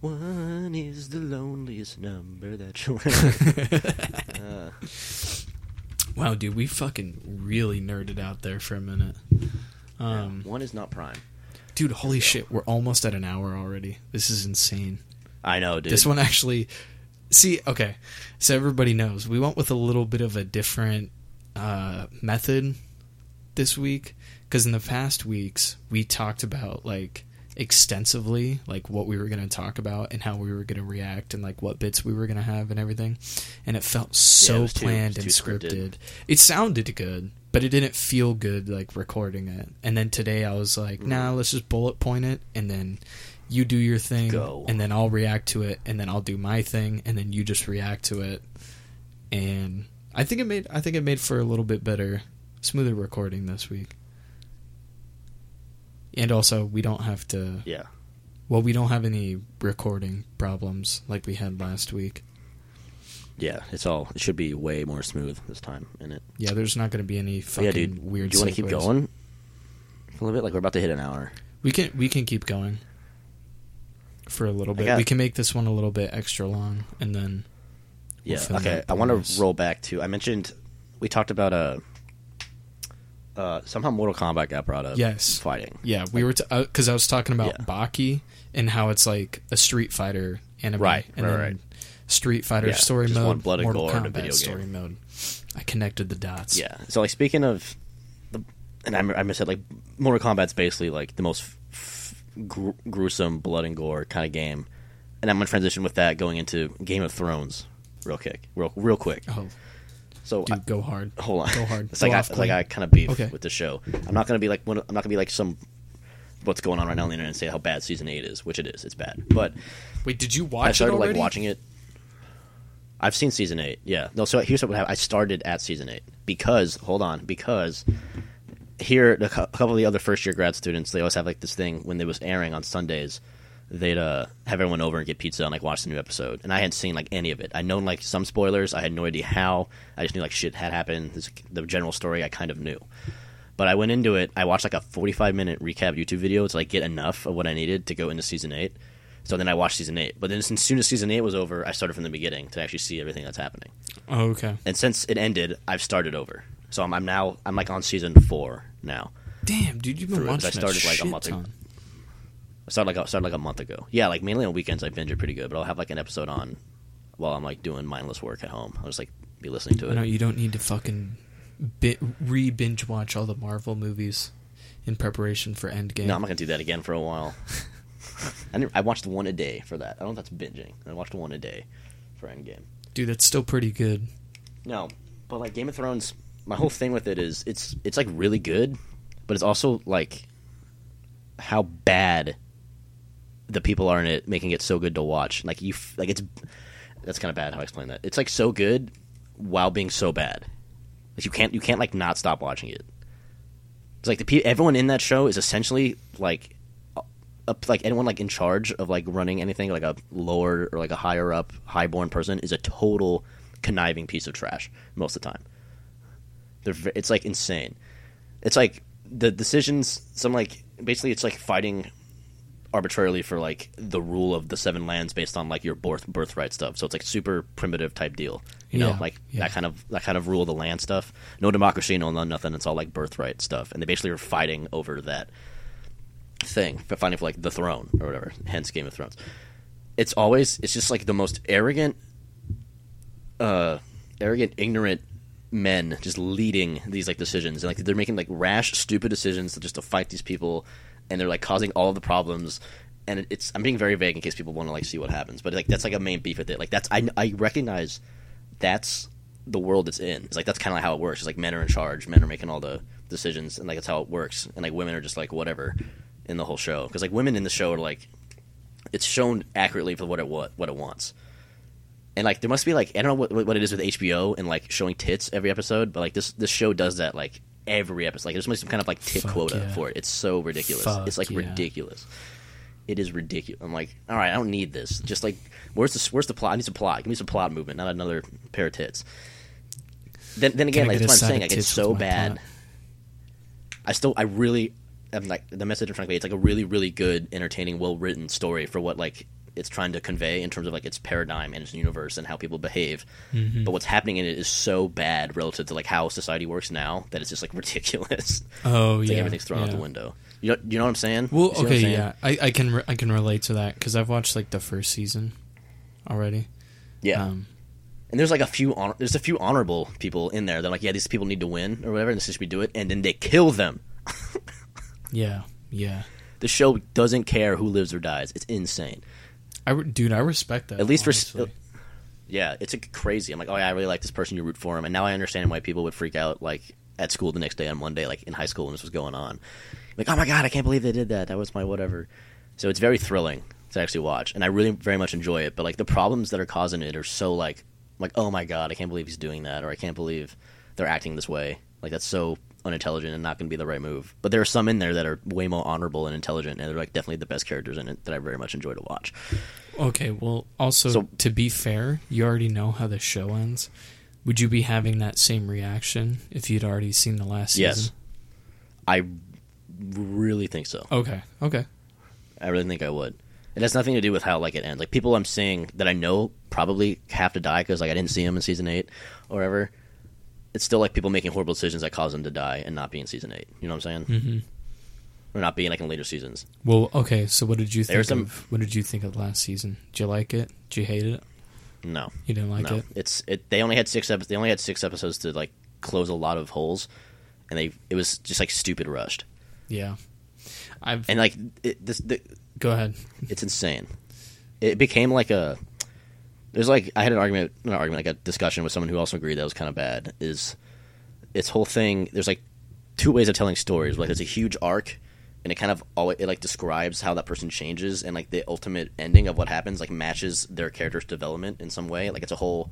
One is the loneliest number that you'll uh, Wow, dude, we fucking really nerded out there for a minute. Um, One is not prime. dude, holy shit, we're almost at an hour already. This is insane. I know, dude. This one actually. See, okay, so everybody knows we went with a little bit of a different uh, method this week because in the past weeks we talked about like extensively like what we were going to talk about and how we were going to react and like what bits we were going to have and everything and it felt so was too- planned it and scripted. scripted. it sounded good but it didn't feel good like recording it and then today i was like nah let's just bullet point it and then you do your thing Go. and then i'll react to it and then i'll do my thing and then you just react to it and i think it made i think it made for a little bit better smoother recording this week and also we don't have to yeah. well we don't have any recording problems like we had last week Yeah, it's all. It should be way more smooth this time in it. Yeah, there's not going to be any fucking yeah, dude. weird. do you want to keep going? A little bit. Like we're about to hit an hour. We can we can keep going for a little bit. got- we can make this one a little bit extra long, and then We'll Yeah. okay. I want to roll back to. I mentioned we talked about a. uh somehow Mortal Kombat got brought up. Yes. Fighting. yeah, we were because I was talking about Yeah. Baki and how it's like a Street Fighter anime, Right, And right, right. Street Fighter Yeah, story mode, one blood Mortal Kombat video game. story mode. I connected the dots. Yeah. So like speaking of the, and I, I said like Mortal Kombat's basically like the most gr- gruesome blood and gore kind of game, and I'm gonna transition with that going into Game of Thrones, real quick, real real quick. Oh, So dude, I- go hard. hold on, Go hard. It's Go like I, it's like. I kind of beef Okay. with the show. I'm not gonna be like one, I'm not gonna be like some what's going on right now on the internet and say how bad season eight is, which it is. It's bad, but Wait, did you watch I started like watching it. I've seen season eight. Yeah. No. So here's what happened. I started at season eight because hold on because here a couple of the other first year grad students they always have like this thing when they was airing on Sundays. They'd uh, have everyone over and get pizza and like watch the new episode. And I hadn't seen like any of it. I'd known like some spoilers. I had no idea how. I just knew like shit had happened. This, the general story I kind of knew. But I went into it. I watched like a 45 minute recap YouTube video to like get enough of what I needed to go into season eight. So then I watched season eight. But then as soon as season eight was over, I started from the beginning to actually see everything that's happening. Oh, okay. And since it ended, I've started over. So I'm, I'm now I'm like on season four now. Damn, dude, you've been 'cause I watching started, a like, a shit month ago. ton. I started like I started like a month ago. Yeah, like mainly on weekends I binge it pretty good, but I'll have like an episode on while I'm like doing mindless work at home. I'll just like be listening to it. you don't need to fucking bi- re binge watch all the Marvel movies in preparation for Endgame. No, I'm not gonna do that again for a while. I, never, I watched one a day for that. I don't know if that's binging. I watched one a day for Endgame. Dude, that's still pretty good. No, but like Game of Thrones, my whole thing with it is it's it's like really good, but it's also like how bad the people are in it, making it so good to watch. Like you, like it's that's kind of bad how I explain that. It's like so good while being so bad. Like you can't you can't like not stop watching it. It's like the pe- everyone in that show is essentially like. Up, like anyone like in charge of like running anything like a lower or like a higher up highborn person is a total conniving piece of trash most of the time. They're it's like insane. It's like the decisions. Some like basically it's like fighting arbitrarily for like the rule of the seven lands based on like your birth birthright stuff. So it's like super primitive type deal. You know, Yeah, like yeah. that kind of that kind of rule of the land stuff. No democracy, no no nothing. It's all like birthright stuff, and they basically are fighting over that thing, fighting for like the throne or whatever. Hence, Game of Thrones. It's always it's just like the most arrogant, uh, arrogant, ignorant men just leading these like decisions, and like they're making like rash, stupid decisions just to fight these people, and they're like causing all the problems. And it's I'm being very vague in case people want to like see what happens, but like that's like a main beef with it. Like that's I I recognize that's the world it's in. It's like that's kind of like how it works. It's like men are in charge, men are making all the decisions, and like that's how it works. And like women are just like whatever in the whole show because like women in the show are like it's shown accurately for what it what what it wants. And like there must be like I don't know what what it is with HBO and like showing tits every episode, but like this this show does that like every episode. Like there's must be some kind of like tit Fuck quota yeah. for it. It's so ridiculous. Fuck it's like yeah. ridiculous. It is ridiculous. I'm like, all right, I don't need this. Just like, where's the where's the plot? I need some plot. Give me some plot movement, not another pair of tits. Then, then again, like that's what I'm saying. Like it's so bad. plot? I still, I really, am like the message I'm trying to convey. It's like a really, really good, entertaining, well written story for what like it's trying to convey in terms of like its paradigm and its universe and how people behave. Mm-hmm. But what's happening in it is so bad relative to like how society works now that it's just like ridiculous. Oh It's yeah, like everything's thrown out the window. You know, you know what I'm saying? Well, You see what I'm okay, saying? yeah, I, I can re- I can relate to that because I've watched like the first season already. yeah. Um, And there's like a few honor- there's a few honorable people in there. They're like, yeah, these people need to win or whatever, and this is we do it, and then they kill them. yeah, yeah. The show doesn't care who lives or dies. It's insane. I dude, I respect that. At least for uh, yeah, it's like, crazy. I'm like, oh yeah, I really like this person. You root for him, and now I understand why people would freak out like at school the next day on Monday, like in high school when this was going on. Like, oh my god, I can't believe they did that. That was my whatever. So it's very thrilling to actually watch, and I really very much enjoy it. But like the problems that are causing it are so like like oh my god, I can't believe he's doing that, or I can't believe they're acting this way. Like that's so unintelligent and not going to be the right move. But there are some in there that are way more honorable and intelligent, and they're like definitely the best characters in it that I very much enjoy to watch. Okay, well, also So- to be fair, you already know how the show ends. Would you be having that same reaction if you'd already seen the last Yes. season? I really think so. Okay. Okay. I really think I would. It has nothing to do with how like it ends. Like people I'm seeing that I know probably have to die because like I didn't see them in season eight or whatever. It's still like people making horrible decisions that cause them to die and not be in season eight. You know what I'm saying? hmm Or not being like in later seasons. Well, okay. So, what did you think There's some- of? What did you think of last season? Did you like it? Did you hate it? No, You didn't like no. it? It's it. They only had six episodes. They only had six episodes to like close a lot of holes, and they it was just like stupid rushed. Yeah. I've And like it, this, the, go ahead. it's insane. It became like a. There's like I had an argument, an argument, like a discussion with someone who also agreed that was kind of bad. Is its whole thing? There's like two ways of telling stories. Like there's a huge arc, and it kind of always it like describes how that person changes, and like the ultimate ending of what happens like matches their character's development in some way. Like it's a whole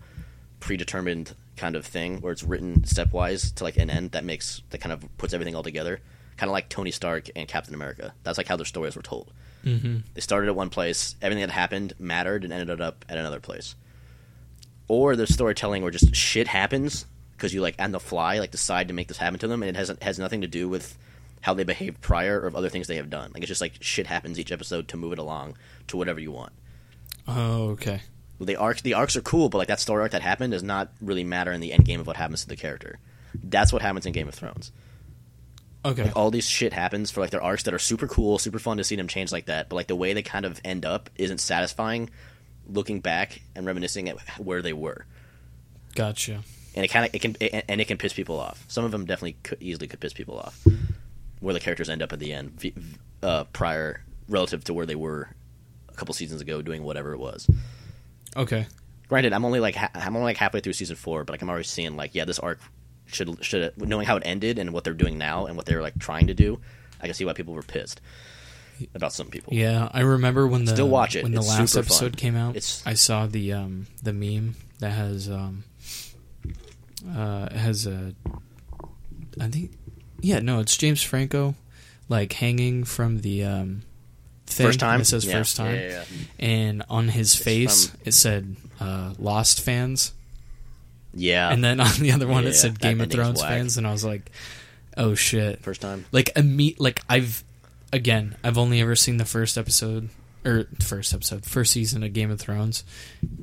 predetermined kind of thing where it's written stepwise to like an end that makes that kind of puts everything all together. Kind of like Tony Stark and Captain America. That's like how their stories were told. Mm-hmm. They started at one place, everything that happened mattered and ended up at another place. Or there's storytelling where just shit happens because you like on the fly like decide to make this happen to them and it has has nothing to do with how they behaved prior or of other things they have done. Like it's just like shit happens each episode to move it along to whatever you want. Oh, okay. The arcs the arcs are cool, but like that story arc that happened does not really matter in the end game of what happens to the character. That's what happens in Game of Thrones. Okay. Like all these shit happens for like their arcs that are super cool, super fun to see them change like that. But like the way they kind of end up isn't satisfying. Looking back and reminiscing at where they were, Gotcha. and it kind of it can it, and it can piss people off. Some of them definitely could, easily could piss people off. Where the characters end up at the end, uh, prior relative to where they were a couple seasons ago, doing whatever it was. Okay. Granted, I'm only like ha- I'm only like halfway through season four, but like I'm already seeing like yeah, this arc should should knowing how it ended and what they're doing now and what they're like trying to do. I can see why people were pissed about some people. Yeah, I remember when the Still watch it. when the last super fun. episode came out. It's- I saw the um the meme that has um uh has a I think yeah no it's James Franco like hanging from the um thing First time it says Yeah. first time Yeah, yeah, and on his face from- it said uh Lost fans yeah. and then on the other one Yeah, it said Game of Thrones fans and I was like oh shit first time. like a meet like I've again I've only ever seen the first episode or first episode first season of Game of Thrones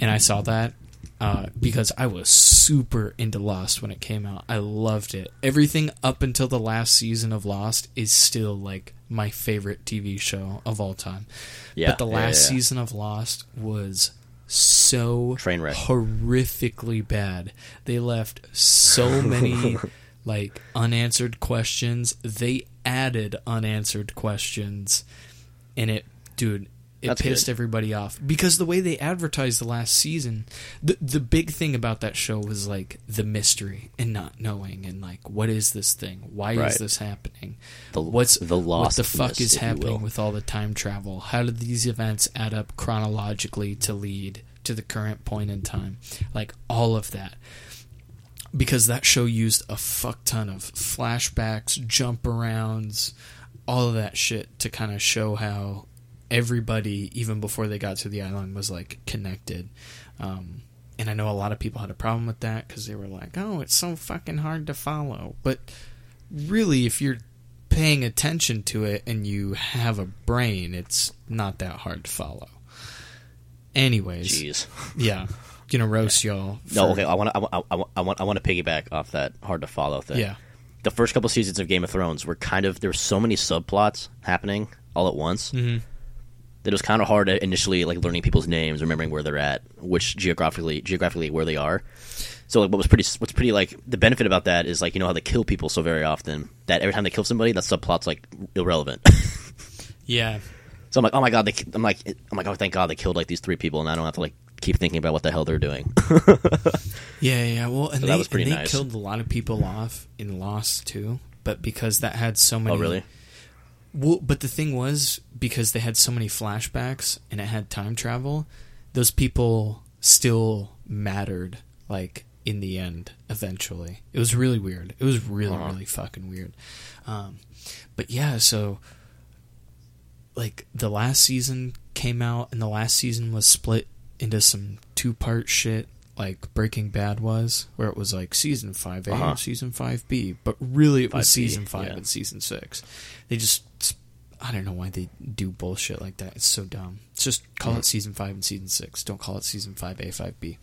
and I saw that uh, because I was super into Lost when it came out. I loved it. Everything up until the last season of Lost is still like my favorite TV show of all time. Yeah, but the last yeah, yeah. season of Lost was so Train wreck. horrifically bad. They left so many like unanswered questions. They added unanswered questions and it dude it That's pissed good. everybody off because the way they advertised the last season the the big thing about that show was like the mystery and not knowing and like what is this thing why Right. is this happening The- what's the what the fuck is if you will. happening with all the time travel how do these events add up chronologically to lead to the current point in time like all of that because that show used a fuck ton of flashbacks, jump arounds, all of that shit to kind of show how everybody, even before they got to the island, was like connected. Um, and I know a lot of people had a problem with that because they were like, "Oh, it's so fucking hard to follow." But really, if you're paying attention to it and you have a brain, it's not that hard to follow. Anyways, Jeez. yeah, gonna roast y'all. No, okay. I want to. I want. I want. I want. To piggyback off that hard to follow thing. Yeah. The first couple seasons of Game of Thrones were kind of there were so many subplots happening all at once Mhm. That it was kind of hard initially like learning people's names, remembering where they're at, which geographically geographically where they are. So like, what was pretty what's pretty like the benefit about that is like you know how they kill people so very often that every time they kill somebody that subplot's like irrelevant. Yeah, so I'm like, oh my god, they, I'm like, I'm like, oh thank God they killed like these three people, and I don't have to like keep thinking about what the hell they're doing. Yeah, yeah. Well, and So they, that was pretty and they nice. killed a lot of people off in Lost too, but because that had so oh, many. oh really? Well, but the thing was because they had so many flashbacks and it had time travel, those people still mattered. Like in the end eventually. It was really weird. It was really Uh-huh. really fucking weird. Um, but yeah, so like the last season came out and the last season was split into some two part shit like Breaking Bad was, where it was like season five A Uh-huh. and season five B, but really it was 5B, season five yeah. and season six. They just I don't know why they do bullshit like that. It's so dumb. Just call Mhm. it season five and season six. Don't call it season five A five B.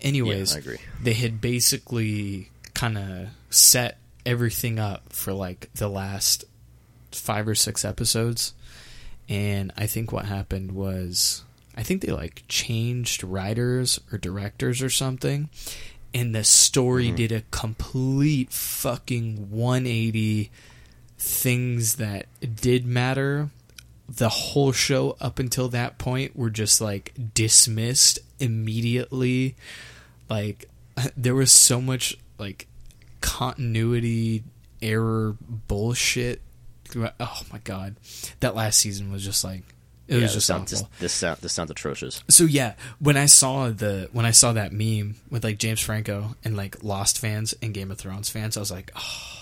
Anyways, I agree. they had basically kind of set everything up for like the last five or six episodes and i think what happened was i think they like changed writers or directors or something and the story Mhm. did a complete fucking 180 things that did matter the whole show up until that point were just like dismissed immediately. Like there was so much like continuity error bullshit oh my god. That last season was just like it yeah, was just sounds, awful. this, this sound this sounds atrocious. so yeah when i saw the when i saw that meme with like james franco and like lost fans and game of thrones fans i was like oh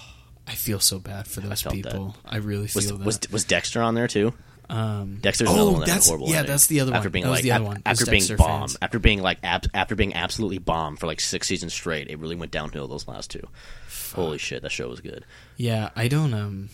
i feel so bad for those that. people i really feel Was that was was Dexter on there too? um Dexter's oh, another one that's horrible yeah ending. that's the other one after being that was like the other one after being Dexter bombed fans. after being like ab- after being absolutely bombed for like six seasons straight. It really went downhill those last two. Holy shit, that show was good. Yeah, I don't um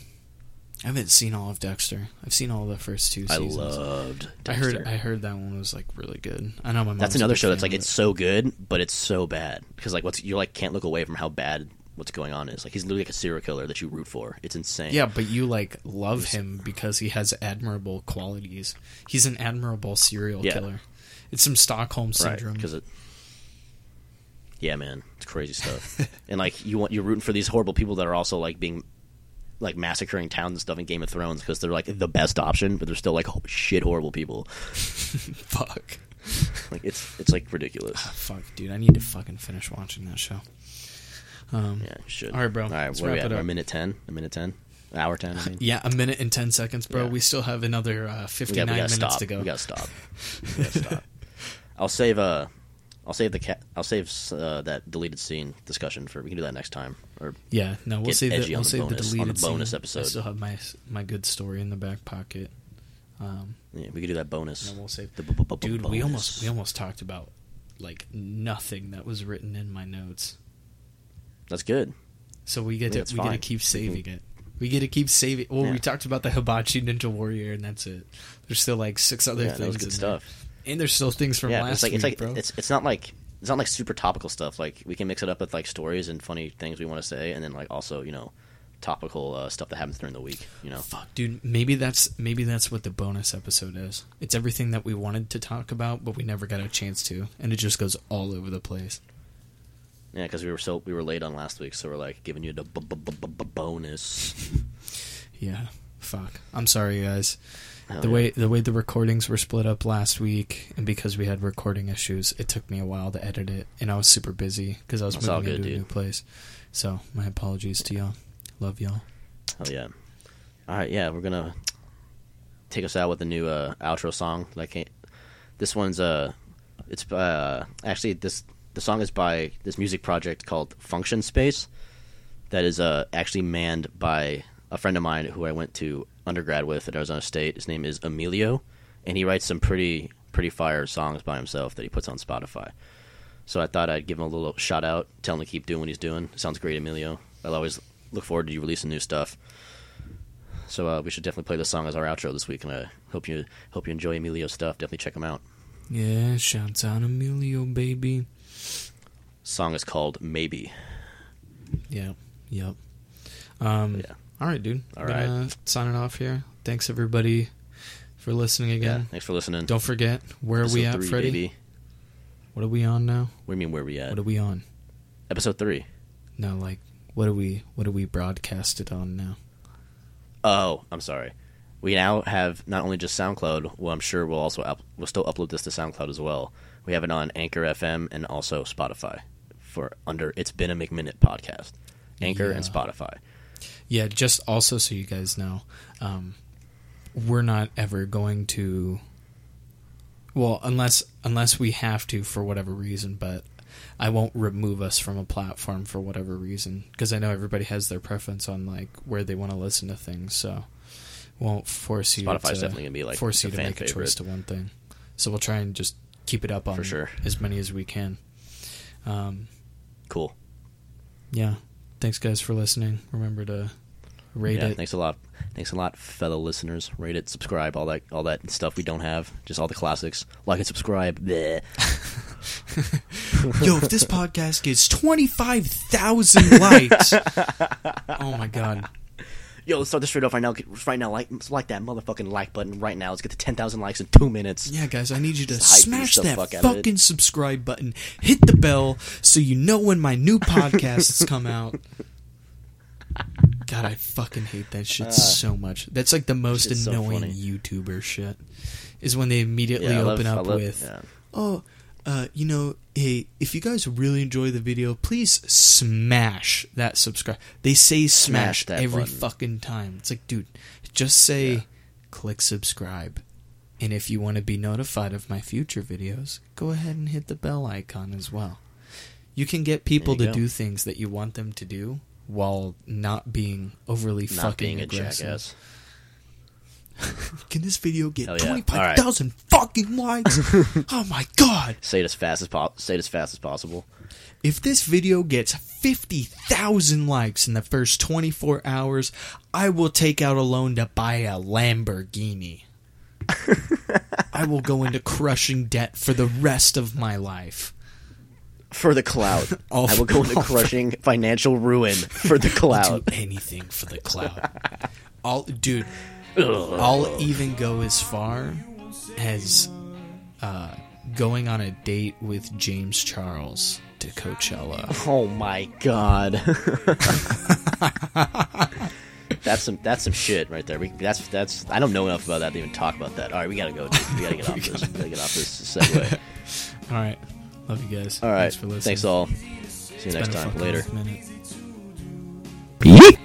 I haven't seen all of Dexter. I've seen all the first two Seasons. I loved. I Dexter. heard I heard that one was like really good. I know my That's another show that's like it's so good, but it's so bad because like what's you like can't look away from how bad what's going on is. Like he's literally like a serial killer that you root for. It's insane. Yeah, but you like love him because he has admirable qualities. He's an admirable serial Yeah. killer. It's some Stockholm syndrome. Because it. Yeah, man, it's crazy stuff. and like you want you're rooting for these horrible people that are also like being like massacring towns and stuff in Game of Thrones because they're like the best option, but they're still like ho- shit horrible people. Fuck. Like it's it's like ridiculous. Ah, fuck, dude. I need to fucking finish watching that show. Um, Yeah, should. All right, bro. All right, Let's where are we wrap at? it up. A minute ten. A minute ten. An hour ten. I mean. yeah, a minute and ten seconds, bro. Yeah. We still have another uh, fifty-nine gotta, we gotta minutes stop. to go. We gotta stop. We gotta stop. I'll save uh I'll save the cat. I'll save uh, that deleted scene discussion for. We can do that next time. Or Yeah, no, we'll save the, edgy we'll on the save the bonus- on deleted the bonus scene. episode. I still have my my good story in the back pocket. Um, yeah, we could do that bonus. and then we'll save. The bu- bu- bu- Dude, we almost we almost talked about like nothing that was written in my notes. That's good. So we get to we get to fine. keep We saving it. We get to keep saving. Well, Yeah. we talked about the Hibachi Ninja Warrior, and that's it. There's still like six other Yeah, things good in there. stuff. and there's still things from yeah, last it's like week, it's like bro. it's it's not like it's not like super topical stuff. Like we can mix it up with like stories and funny things we want to say, and then like also you know topical uh, stuff that happens during the week. You know, Fuck, dude. Maybe that's maybe that's what the bonus episode is. It's everything that we wanted to talk about, but we never got a chance to, and it just goes all over the place. Yeah, because we were so we were late on last week, so we're like giving you the b- b- b- b- bonus. Yeah, fuck. I'm sorry, guys. Hell the yeah. way the way the recordings were split up last week, and because we had recording issues, it took me a while to edit it, and I was super busy because I was That's moving good, into a new place. So my apologies to y'all. Love y'all. Hell yeah! All right, yeah, we're gonna take us out with a new uh, outro song. Like this one's uh, it's uh, actually this the song is by this music project called Function Space, that is uh actually manned by a friend of mine who I went to undergrad with at Arizona State. His name is Emilio, and he writes some pretty pretty fire songs by himself that he puts on Spotify. So I thought I'd give him a little shout out, tell him to keep doing what he's doing. Sounds great, Emilio. I'll always look forward to you releasing new stuff. So uh, we should definitely play this song as our outro this week, and I hope you hope you enjoy Emilio's stuff. Definitely check him out. Yeah, shouts out Emilio, baby. Song is called Maybe. Yeah. yep. Um, Yeah. All right, dude. All I'm gonna Signing off here. Thanks everybody for listening again. Yeah. Thanks for listening. Don't forget where are we at, three, Freddie? Baby. What are we on now? What do you mean where we at? What are we on? Episode three. No, like what are we what are we broadcasted on now? Oh, I'm sorry. We now have not only just SoundCloud. Well, I'm sure we'll also up, we'll still upload this to SoundCloud as well. We have it on Anchor FM and also Spotify for under It's Been a McMinute podcast. Anchor and Spotify. Yeah, just also so you guys know, um, we're not ever going to. Well, unless unless we have to for whatever reason, but I won't remove us from a platform for whatever reason because I know everybody has their preference on like where they want to listen to things. So won't force you. Spotify's to, definitely gonna be, like, force you to make a choice to one thing. So we'll try and just keep it up on sure. as many as we can. Um, Cool. yeah. Thanks guys for listening. Remember to rate yeah, it. thanks a lot. Thanks a lot, fellow listeners. Rate it, subscribe, all that, all that stuff we don't have. Just all the classics. Like and subscribe. Yo, if this podcast gets 25,000 likes. oh my god. Yo, let's start this straight off right now. Get- Right now, like, like that motherfucking like button right now. Let's get to ten thousand likes in two minutes. Yeah, guys, I need you to Just smash that fuck out of it. fucking subscribe button, hit the bell so you know when my new podcasts come out. God, I fucking hate that shit so much. That's like the most Uh, shit's so annoying. YouTuber shit. Is when they immediately Yeah, open love- up love- with, yeah. "Oh, uh, you know, hey, if you guys really enjoy the video, please smash that subscribe." They say smash, Smash that every button. fucking time. It's like, dude, just say Yeah. click subscribe. And if you want to be notified of my future videos, go ahead and hit the bell icon as well. You can get people to go. do things that you want them to do while not being overly Not fucking being a aggressive. Can this video get yeah. 25,000 fucking likes? oh my god. Say it as fast as po- Say it as fast as possible. If this video gets 50,000 likes in the first 24 hours, I will take out a loan to buy a Lamborghini. I will go into crushing debt for the rest of my life. For the cloud, All I will go into crushing financial ruin for the cloud. do anything for the cloud. I'll, dude, I'll even go as far as uh, going on a date with James Charles to Coachella. Oh my god. that's some that's some shit right there. We, that's that's I don't know enough about that to even talk about that. All right, we gotta go. Dude. We gotta get off this. We gotta get off this segue. All right. Love you guys. All right. Thanks for listening. Thanks all. See you It's next been a time. Later. minute.